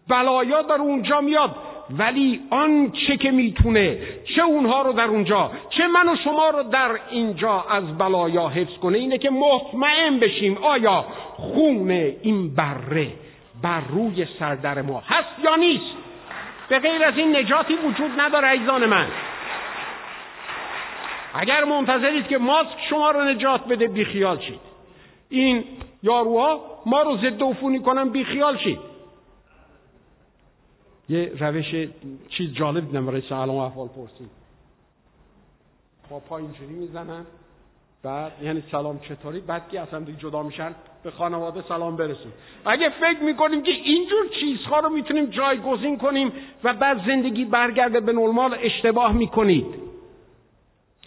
B: بلایا در اونجا میاد. ولی آنچه که می‌تونه چه اونها رو در اونجا چه من و شما رو در اینجا از بلایا حفظ کنه اینه که مطمئن بشیم آیا خون این بره بر روی سردر ما هست یا نیست. به غیر از این نجاتی وجود نداره ایزان من. اگر منتظرید که ماسک شما رو نجات بده بیخیال شید. این یاروها ما رو ضد عفونی کنن بیخیال شید. یه روش چیز جالب دیدم برای سلام و احوال پرسید. با پا اینجوری می‌زنن بعد یعنی سلام چطوری؟ بعد که اصلا دیگه جدا میشن به خانواده سلام برسون. اگه فکر می‌کنیم که اینجور چیزها رو می‌تونیم جایگزین کنیم و بعد زندگی برگرده به نرمال اشتباه می‌کنید.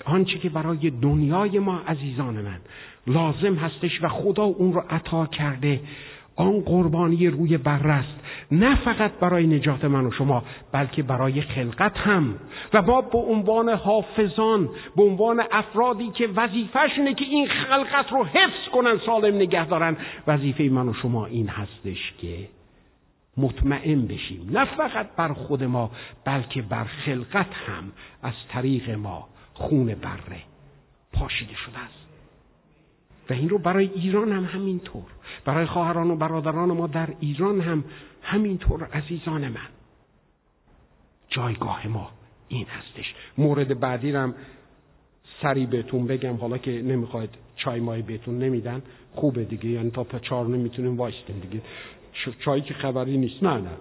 B: آنچه که برای دنیای ما عزیزان من لازم هستش و خدا اون رو عطا کرده آن قربانی روی بر است. نه فقط برای نجات من و شما بلکه برای خلقت هم. و ما به عنوان حافظان به عنوان افرادی که وظیفهشونه که این خلقت رو حفظ کنن سالم نگه دارن. وظیفه من و شما این هستش که مطمئن بشیم. نه فقط بر خود ما بلکه بر خلقت هم. از طریق ما خون بره. پاشیده شده است. و این رو برای ایران هم همینطور. برای خواهران و برادران ما در ایران هم همینطور عزیزان من. جایگاه ما این هستش. مورد بعدی هم سری بهتون بگم. حالا که نمی‌خواید چای مای بهتون نمیدن خوبه دیگه. یعنی تا چهار نمی‌تونیم وایستیم دیگه. چایی که خبری نیست. نه نه.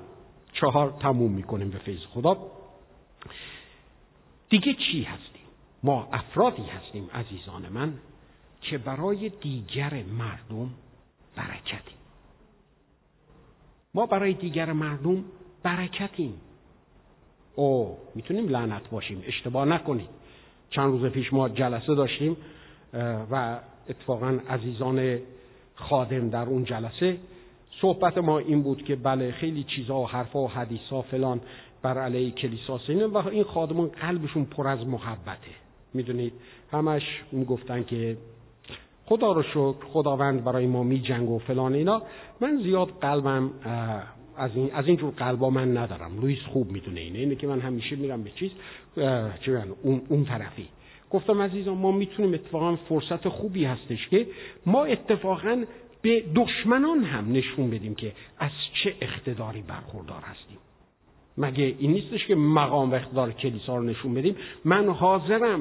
B: چهار تموم می‌کنیم به فیض خدا. دیگه چی هستیم؟ ما افرادی هستیم عزیزان من. که برای دیگر مردم برکتیم. ما برای دیگر مردم برکتیم. او می‌تونیم لعنت باشیم اشتباه نکنید چند روز پیش ما جلسه داشتیم و اتفاقا عزیزان خادم در اون جلسه صحبت ما این بود که بله خیلی چیزها و حرفا و حدیثا فلان بر علیه کلیسا سینه و این خادمان قلبشون پر از محبته. می‌دونید همش می‌گفتن که خدا رو شکر خداوند برای ما می جنگ و فلان اینا. من زیاد قلبم از این از این جور قلبا من ندارم. لوئیس خوب می‌دونه اینه. اینه که من همیشه میرم به چیز چه اون اون طرفی. گفتم عزیزان ما می‌تونیم اتفاقا فرصت خوبی هستش که ما اتفاقا به دشمنان هم نشون بدیم که از چه اقتداری برخوردار هستیم. مگه این نیستش که مقام و اقتدار کلیسا رو نشون بدیم؟ من حاضرم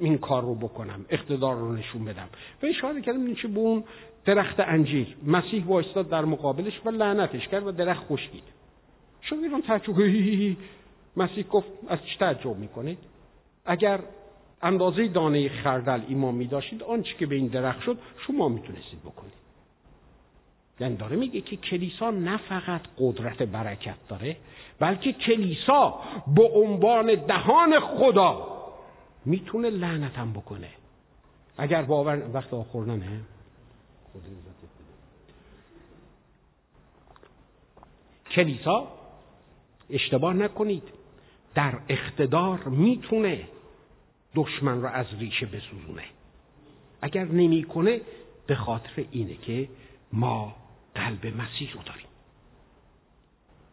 B: این کار رو بکنم اقتدار رو نشون بدم. و اشاره کردم این چه به اون درخت انجیر. مسیح وایستاد در مقابلش و لعنتش کرد و درخت خشکید شما ایران تعجب مسیح گفت از چه تعجب می‌کنید؟ اگر اندازه دانه خردل ایمان می داشتید آنچه که به این درخت شد شما می‌تونستید بکنید. یعنی داره میگه که کلیسا نه فقط قدرت برکت داره بلکه کلیسا به عنوان دهان خدا می‌تونه لعنتم بکنه. اگر باور وقت آخوردنه کلیسا اشتباه نکنید. در اقتدار می‌تونه دشمن را از ریشه بسوزونه. اگر نمی‌کنه به خاطر اینه که ما قلب مسیح رو داریم.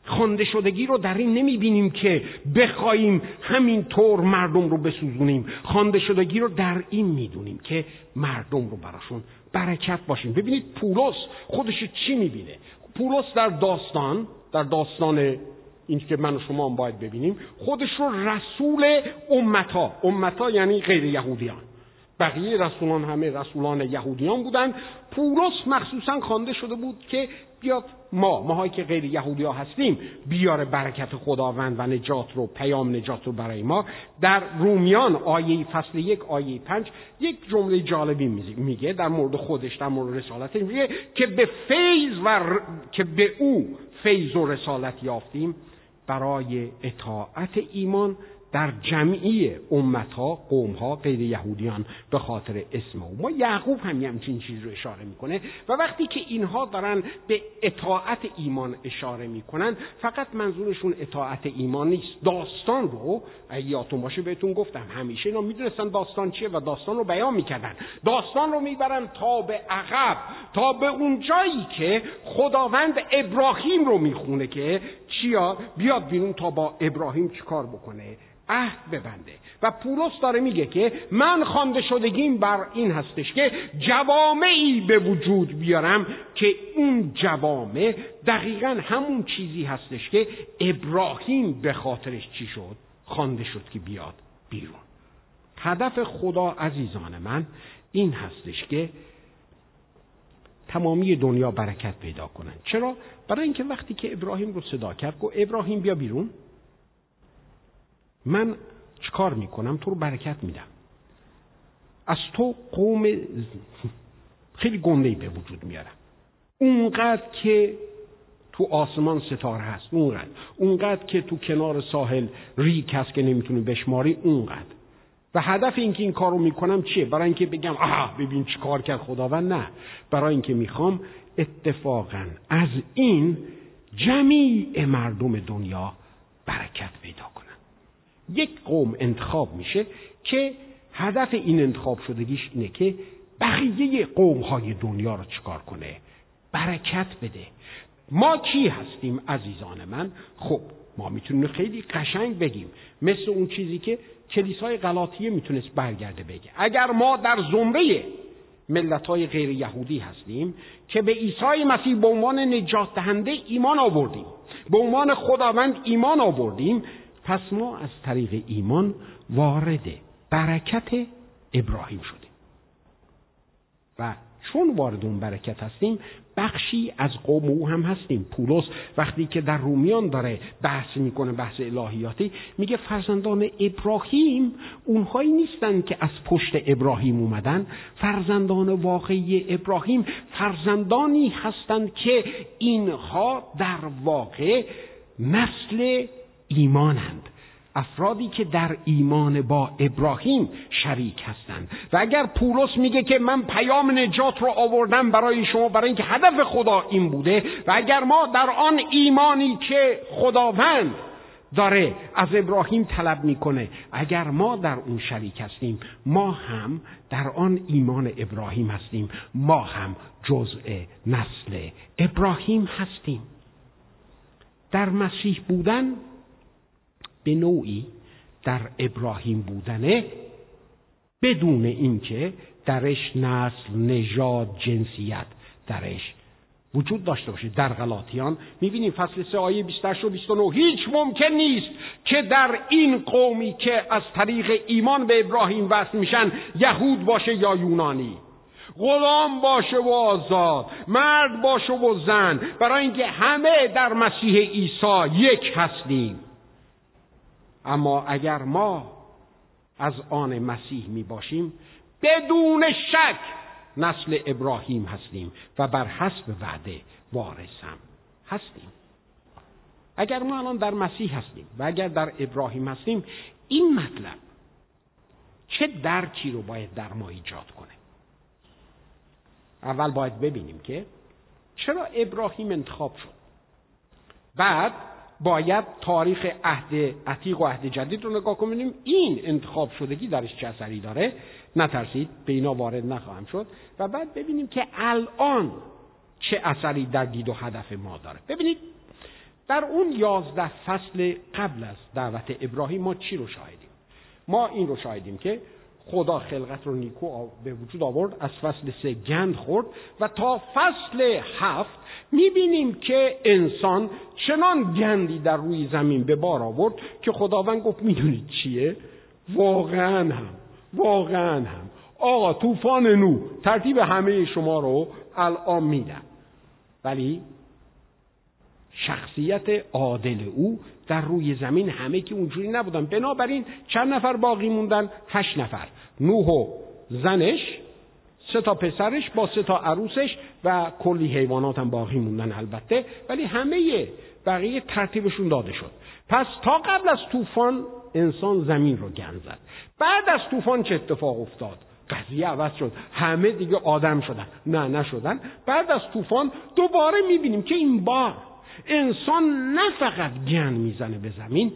B: خانده شدگی رو در این نمی بینیم که بخواهیم همین طور مردم رو بسوزونیم. خانده شدگی رو در این می‌دونیم که مردم رو براشون برکت باشیم. ببینید پولس خودش چی می‌بینه؟ پولس در داستان در داستان این که من و شما هم باید ببینیم خودش رو رسول امتا. امتا یعنی غیر یهودیان. بقیه رسولان همه رسولان یهودیان بودند. پولس مخصوصا خوانده شده بود که بیاد ما ماهایی که غیر یهودی ها هستیم بیاره برکت خداوند و نجات رو پیام نجات رو برای ما. در رومیان آیه فصل یک آیه پنج یک جمله جالبی میگه در مورد خودش در مورد رسالت میگه که به فیض و که به او فیض و رسالت یافتیم برای اطاعت ایمان در جمعی امتها قومها غیر یهودیان به خاطر اسم او. ما یعقوب هم همچین چیز رو اشاره می‌کنه و وقتی که اینها دارن به اطاعت ایمان اشاره می‌کنن فقط منظورشون اطاعت ایمان نیست. داستان رو یادتون باشه بهتون گفتم همیشه اینا می‌دونستن داستان چیه و داستان رو بیان می‌کردن. داستان رو می‌برن تا به عقب تا به اون جایی که خداوند ابراهیم رو می‌خونه که چیا؟ بیاد بیرون تا با ابراهیم چیکار بکنه؟ عهد ببنده. و پولس داره میگه که من خوانده شدگیم بر این هستش که جوامعی به وجود بیارم که اون جوامع دقیقا همون چیزی هستش که ابراهیم به خاطرش چی شد؟ خوانده شد که بیاد بیرون. هدف خدا عزیزان من این هستش که تمامی دنیا برکت پیدا کنن. چرا؟ برای اینکه وقتی که ابراهیم رو صدا کرد گفت ابراهیم بیا بیرون. من چکار می‌کنم؟ تو رو برکت میدم. از تو قوم خیلی گنده به وجود میارم. اونقدر که تو آسمان ستاره هست اونقدر. اونقدر که تو کنار ساحل ریک هست که نمی‌تونی بشماری اونقدر. و هدف اینکه این کارو می‌کنم چیه؟ برای اینکه بگم آها ببین چی کار کرد خداوند. نه. برای اینکه می‌خوام اتفاقا از این جمیع مردم دنیا برکت پیدا کنم. یک قوم انتخاب میشه که هدف این انتخاب شدگیش اینه که بقیه قوم های دنیا رو چکار کنه؟ برکت بده. ما کی هستیم عزیزان من؟ خب ما می‌تونیم خیلی قشنگ بگیم. مثل اون چیزی که کلیسای غلاطیه می‌تونست برگرده بگه. اگر ما در زمره ملت های غیر یهودی هستیم که به عیسی مسیح به عنوان نجات دهنده ایمان آوردیم به عنوان خداوند ایمان آوردیم پس ما از طریق ایمان وارد برکت ابراهیم شدیم. و چون وارد اون برکت هستیم بخشی از قوم او هم هستیم. پولس وقتی که در رومیان داره بحث می‌کنه بحث الهیاتی میگه فرزندان ابراهیم اونهایی نیستن که از پشت ابراهیم اومدن. فرزندان واقعی ابراهیم فرزندانی هستند که اینها در واقع نسل ایمانند. افرادی که در ایمان با ابراهیم شریک هستند. و اگر پولس میگه که من پیام نجات رو آوردم برای شما برای اینکه هدف خدا این بوده و اگر ما در آن ایمانی که خداوند داره از ابراهیم طلب می‌کنه اگر ما در اون شریک هستیم ما هم در آن ایمان ابراهیم هستیم ما هم جزء نسل ابراهیم هستیم. در مسیح بودن به نوعی در ابراهیم بودنه بدون اینکه درش نسل نژاد جنسیت درش وجود داشته باشه. در غلاطیان می‌بینیم فصل سه آیه 28 و 29 هیچ ممکن نیست که در این قومی که از طریق ایمان به ابراهیم وصل میشن یهود باشه یا یونانی. غلام باشه و آزاد مرد باشه و زن. برای اینکه همه در مسیح عیسی یک هستیم. اما اگر ما از آن مسیح می باشیم بدون شک نسل ابراهیم هستیم و بر حسب وعده وارثم هستیم. اگر ما الان در مسیح هستیم و اگر در ابراهیم هستیم این مطلب چه درکی رو باید در ما ایجاد کنه؟ اول باید ببینیم که چرا ابراهیم انتخاب شد؟ بعد باید تاریخ عهد عتیق و عهد جدید رو نگاه کنیم. این انتخاب شدگی درش چه اثری داره. نترسید به اینا وارد نخواهم شد. و بعد ببینیم که الان چه اثری در دید و هدف ما داره. ببینید در اون یازده فصل قبل از دعوت ابراهیم ما چی رو شاهدیم؟ ما این رو شاهدیم که خدا خلقت رو نیکو به وجود آورد از فصل سه گند خورد و تا فصل هفت می‌بینیم که انسان چنان گندی در روی زمین به بار آورد که خداوند گفت می‌دونید چیه؟ واقعا هم واقعا هم. آقا طوفان نو ترتیب همه شما رو الان میدم. ولی شخصیت عادل او در روی زمین همه که اونجوری نبودن. بنابراین چند نفر باقی موندن؟ هشت نفر. نوح و زنش سه تا پسرش با سه تا عروسش و کلی حیوانات هم باقی موندن البته. ولی همه بقیه ترتیبشون داده شد. پس تا قبل از طوفان انسان زمین رو گند زد. بعد از طوفان چه اتفاق افتاد؟ قضیه عوض شد. همه دیگه آدم شدن. نه نشدن. بعد از طوفان دوباره می‌بینیم که این بار انسان نه فقط گن می‌زنه به زمین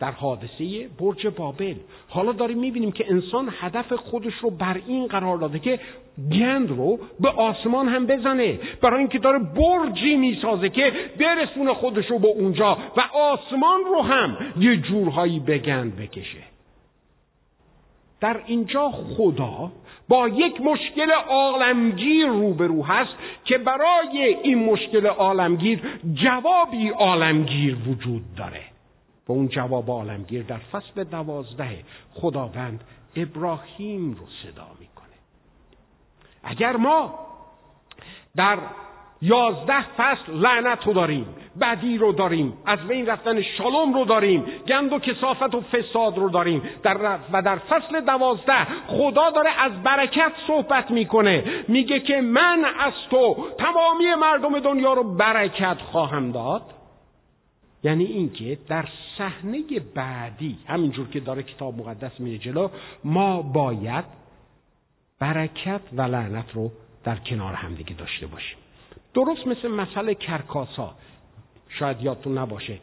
B: در حادثه برج بابل. حالا داریم می‌بینیم که انسان هدف خودش رو بر این قرار داده که گند رو به آسمان هم بزنه. برای اینکه داره برجی می‌سازه که برسونه خودش رو به اونجا و آسمان رو هم یه جورهایی به گند بکشه. در اینجا خدا با یک مشکل عالمگیر روبرو هست که برای این مشکل عالمگیر جوابی عالمگیر وجود داره. و اون جواب عالمگیر در فصل دوازده خداوند ابراهیم رو صدا می‌کنه. اگر ما در یازده فصل لعنت رو داریم بدی رو داریم از بین رفتن شالوم رو داریم گند و کسافت و فساد رو داریم. در و در فصل دوازده خدا داره از برکت صحبت می‌کنه. میگه که من از تو تمامی مردم دنیا رو برکت خواهم داد. یعنی اینکه در صحنه بعدی همینجور که داره کتاب مقدس میره جلو ما باید برکت و لعنت رو در کنار همدیگه داشته باشیم. درست مثل مسئله کرکاسا. شاید یادتون نباشه.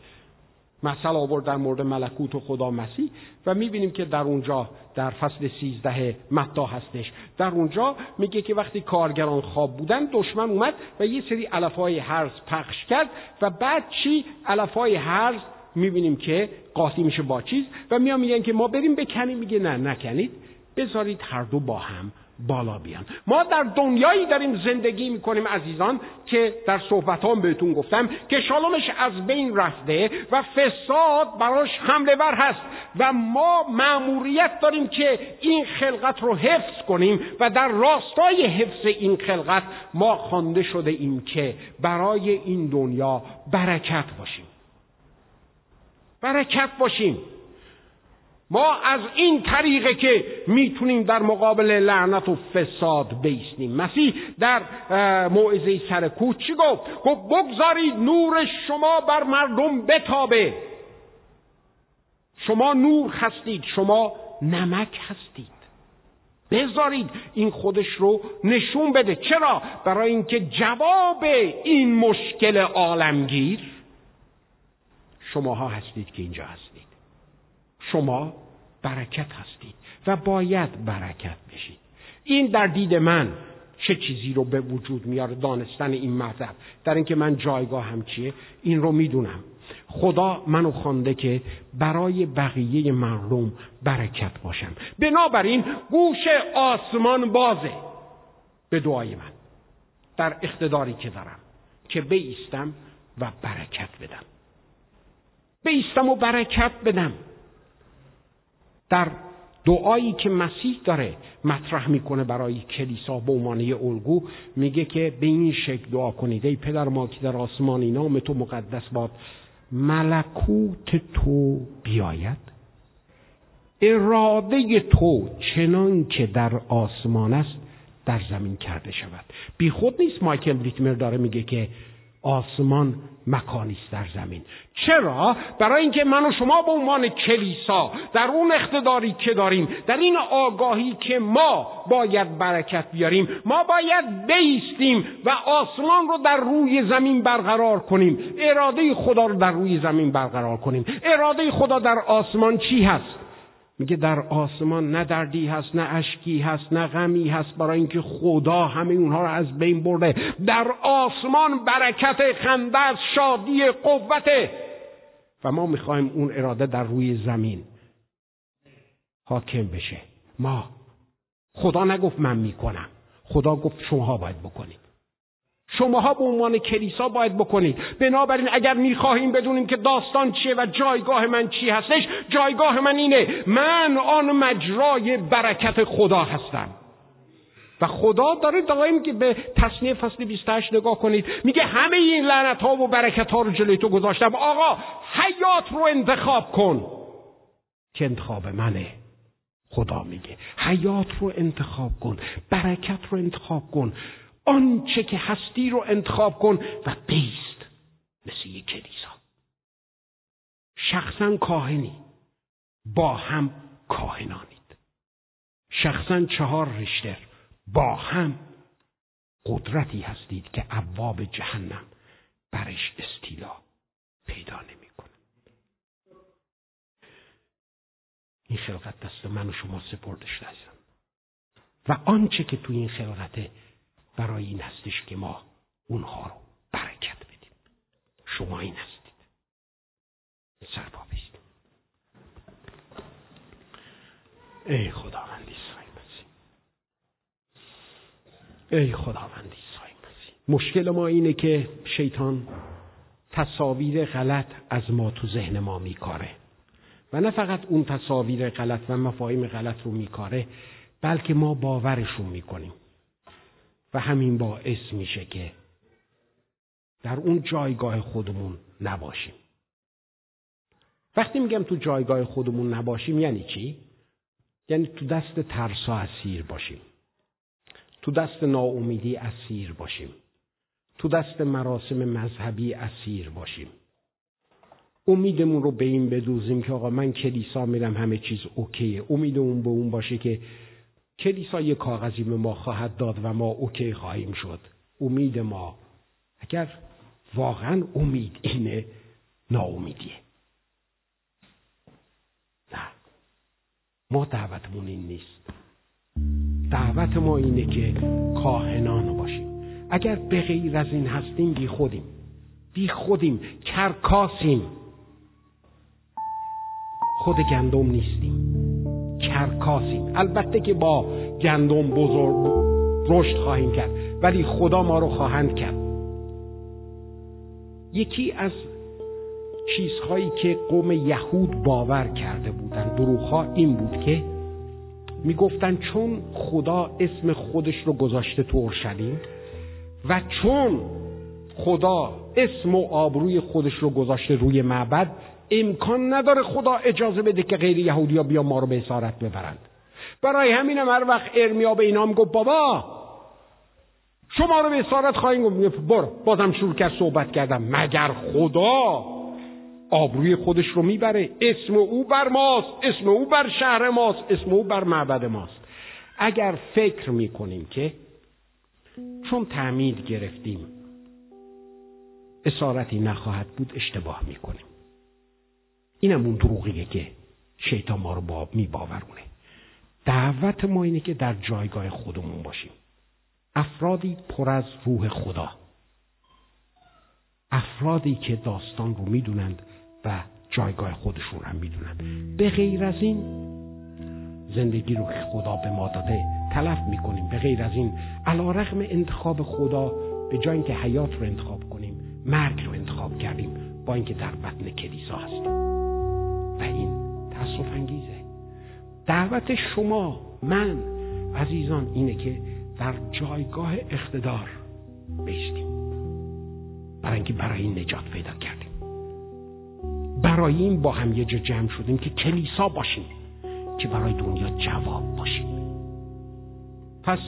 B: مثل آورد در مورد ملکوت و خدا مسیح و می‌بینیم که در اونجا در فصل سیزده متا هستش. در اونجا میگه که وقتی کارگران خواب بودن دشمن اومد و یه سری علفای هرز پخش کرد و بعد چی؟ علفای هرز می‌بینیم که قاطی میشه با چیز و میان میگن که ما بریم بکنیم. میگه نه نکنید. بذارید هر دو با هم بالا بیان. ما در دنیایی داریم زندگی می‌کنیم عزیزان که در صحبت هم بهتون گفتم که شالومش از بین رفته و فساد براش حمله ور هست و ما مأموریت داریم که این خلقت رو حفظ کنیم و در راستای حفظ این خلقت ما خوانده شده ایم که برای این دنیا برکت باشیم. برکت باشیم. ما از این طریقه که می‌تونیم در مقابل لعنت و فساد بیستیم. مسیح در موعظه سر کوه چی گفت؟ گفت بگذارید نور شما بر مردم بتابه. شما نور هستید شما نمک هستید. بذارید این خودش رو نشون بده. چرا؟ برای اینکه جواب این مشکل عالمگیر شماها هستید که اینجا هستید. شما برکت هستید و باید برکت بشید. این در دید من چه چیزی رو به وجود میاره دانستن این مطلب. در اینکه من جایگاه هم چیه این رو می‌دونم. خدا منو خوانده که برای بقیه مردم برکت باشم. بنابراین گوش آسمان بازه به دعای من. در اقتداری که دارم که بیستم و برکت بدم. بیستم و برکت بدم. در دعایی که مسیح داره مطرح می‌کنه برای کلیسا به عنوان الگو میگه که به این شکل دعا کنید. ای پدر ما که در آسمانی نام تو مقدس باد ملکوت تو بیاید. اراده تو چنان که در آسمان است در زمین کرده شود. بی خود نیست مایکل ریتمر داره میگه که آسمان مکانی است در زمین. چرا؟ برای اینکه من و شما به عنوان کلیسا در اون اقتداری که داریم در این آگاهی که ما باید برکت بیاریم ما باید بیستیم و آسمان رو در روی زمین برقرار کنیم. اراده خدا رو در روی زمین برقرار کنیم. اراده خدا در آسمان چی هست؟ میگه در آسمان نه دردی هست نه اشکی هست نه غمی هست برای اینکه خدا همه اونها رو از بین برده. در آسمان برکت خنده شادی قوت. و ما می‌خوایم اون اراده در روی زمین حاکم بشه. ما خدا نگفت من می‌کنم. خدا گفت شما باید بکنید. شماها به عنوان کلیسا باید بکنید. بنابراین اگر می‌خواهیم بدونیم که داستان چیه و جایگاه من چی هستش جایگاه من اینه من آن مجرای برکت خدا هستم. و خدا داره دائم که به تصنیه فصل 28 نگاه کنید. میگه همه این لعنت ها و برکت ها رو جلوی تو گذاشتم. آقا حیات رو انتخاب کن. که انتخاب منه. خدا میگه حیات رو انتخاب کن برکت رو انتخاب کن. آنچه که هستی رو انتخاب کن و بیست مثل یک کلیسا. شخصا کاهنی با هم کاهنانید. شخصا چهار رشتر با هم قدرتی هستید که ابواب جهنم برش استیلا پیدا نمی‌کنه. این خلقت دست من و شما سپرده شده و آنچه که تو این خلقته برای این هستش که ما اونها رو برکت بدیم. شما این هستید. سرپا ای خداوندی سای مسیح. ای خداوندی سای مسیح. مشکل ما اینه که شیطان تصاویر غلط از ما تو ذهن ما میکاره. و نه فقط اون تصاویر غلط و مفاهیم غلط رو میکاره بلکه ما باورشون می‌کنیم. و همین باعث میشه که در اون جایگاه خودمون نباشیم. وقتی میگم تو جایگاه خودمون نباشیم یعنی چی؟ یعنی تو دست ترسا اسیر باشیم. تو دست ناامیدی اسیر باشیم. تو دست مراسم مذهبی اسیر باشیم. امیدمون رو به این بدوزیم که آقا من کلیسا میرم همه چیز اوکیه. امیدمون به اون باشه که کلیسا یه کاغذی به ما خواهد داد و ما اوکی خواهیم شد. امید ما. اگر واقعا امید اینه ناامیدیه. نه. ما دعوتمون این نیست. دعوت ما اینه که کاهنان باشیم. اگر به غیر از این هستیم بی خودیم. بی خودیم. کرکاسیم. خود گندم نیستیم. کرکاسیم البته که با گندم بزرگ رشد خواهیم کرد ولی خدا ما رو خواهند کرد. یکی از چیزهایی که قوم یهود باور کرده بودند دروغها این بود که می‌گفتند چون خدا اسم خودش رو گذاشته تو اورشلیم و چون خدا اسم و آبروی خودش رو گذاشته روی معبد امکان نداره خدا اجازه بده که غیر یهودی ها بیا ما رو به اسارت ببرند. برای همینم هر وقت ارمیا به اینا می‌گفت بابا شما رو به اسارت خواهیم گفت. برو. بازم شروع کرد صحبت کردم مگر خدا آبروی خودش رو می‌بره؟ اسم او بر ماست اسم او بر شهر ماست اسم او بر معبد ماست. اگر فکر می‌کنیم که چون تعمید گرفتیم اسارتی نخواهد بود اشتباه می‌کنیم. اینم اون دروغیه که شیطان ما رو با میباورونه دعوت ما اینه که در جایگاه خودمون باشیم. افرادی پر از روح خدا. افرادی که داستان رو می‌دونند و جایگاه خودشون هم می‌دونن به غیر از این زندگی رو که خدا به ما داده تلف می‌کنیم. به غیر از این علا رغم انتخاب خدا به جای اینکه حیات رو انتخاب کنیم مرگ رو انتخاب کردیم با اینکه در بطن کلیسا هستیم. و این تاسف انگیزه. دعوت شما من عزیزان اینه که در جایگاه اقتدار بیستیم. برای اینکه برای این نجات پیدا کردیم. برای این با هم یه جا جمع شدیم که کلیسا باشیم که برای دنیا جواب باشیم. پس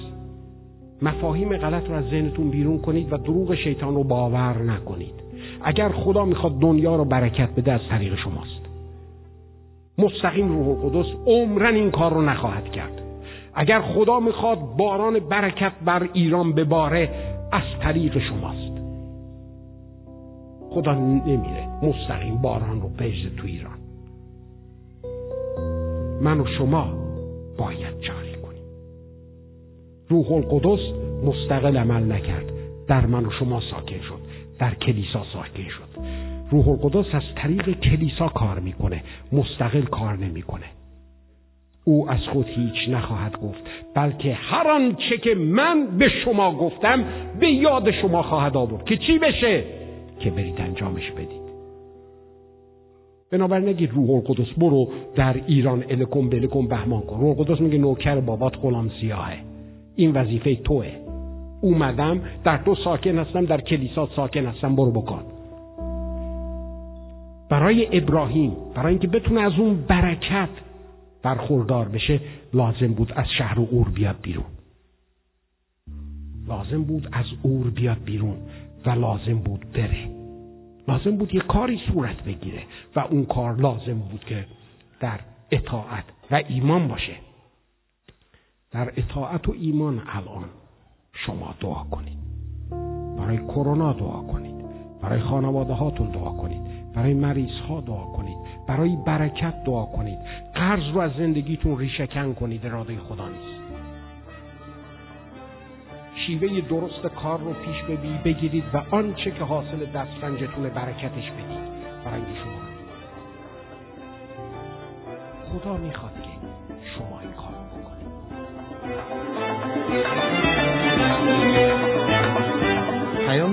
B: مفاهیم غلط رو از ذهنتون بیرون کنید و دروغ شیطان رو باور نکنید. اگر خدا می‌خواد دنیا رو برکت بده از طریق شماست. مستقیم روح القدس عمرن این کار رو نخواهد کرد. اگر خدا می‌خواد باران برکت بر ایران بباره از طریق شماست. خدا نمیره مستقیم باران رو بریزه تو ایران. من و شما باید جاری کنیم. روح القدس مستقل عمل نکرد. در من و شما ساکن شد. در کلیسا ساکن شد. روح القدس از طریق کلیسا کار می‌کنه. مستقل کار نمی‌کنه. او از خود هیچ نخواهد گفت بلکه هر آنچه که من به شما گفتم به یاد شما خواهد آورد. که چی بشه؟ که برید انجامش بدید. بنابراین نگید روح القدس برو در ایران الکم بلکم بهمان کن. روح القدس میگه نوکر بابات غلام سیاهه. این وظیفه توه. اومدم در تو ساکن هستم در کلیسات ساکن هستم. برو بکن. برای ابراهیم برای اینکه بتونه از اون برکت برخوردار بشه لازم بود از شهر و اور بیاد بیرون. لازم بود از اور بیاد بیرون و لازم بود بره. لازم بود یه کاری صورت بگیره و اون کار لازم بود که در اطاعت و ایمان باشه. در اطاعت و ایمان الان شما دعا کنید. برای کرونا دعا کنید. برای خانواده هاتون دعا کنید. برای مریض ها دعا کنید. برای برکت دعا کنید. قرض رو از زندگیتون ریشکن کنید اراده خدا نیست. شیوه درست کار رو پیش ببی بگیرید و آنچه که حاصل دسترنجتون برکتش بدید. برای شما. خدا می‌خواد که شما این کار بکنید.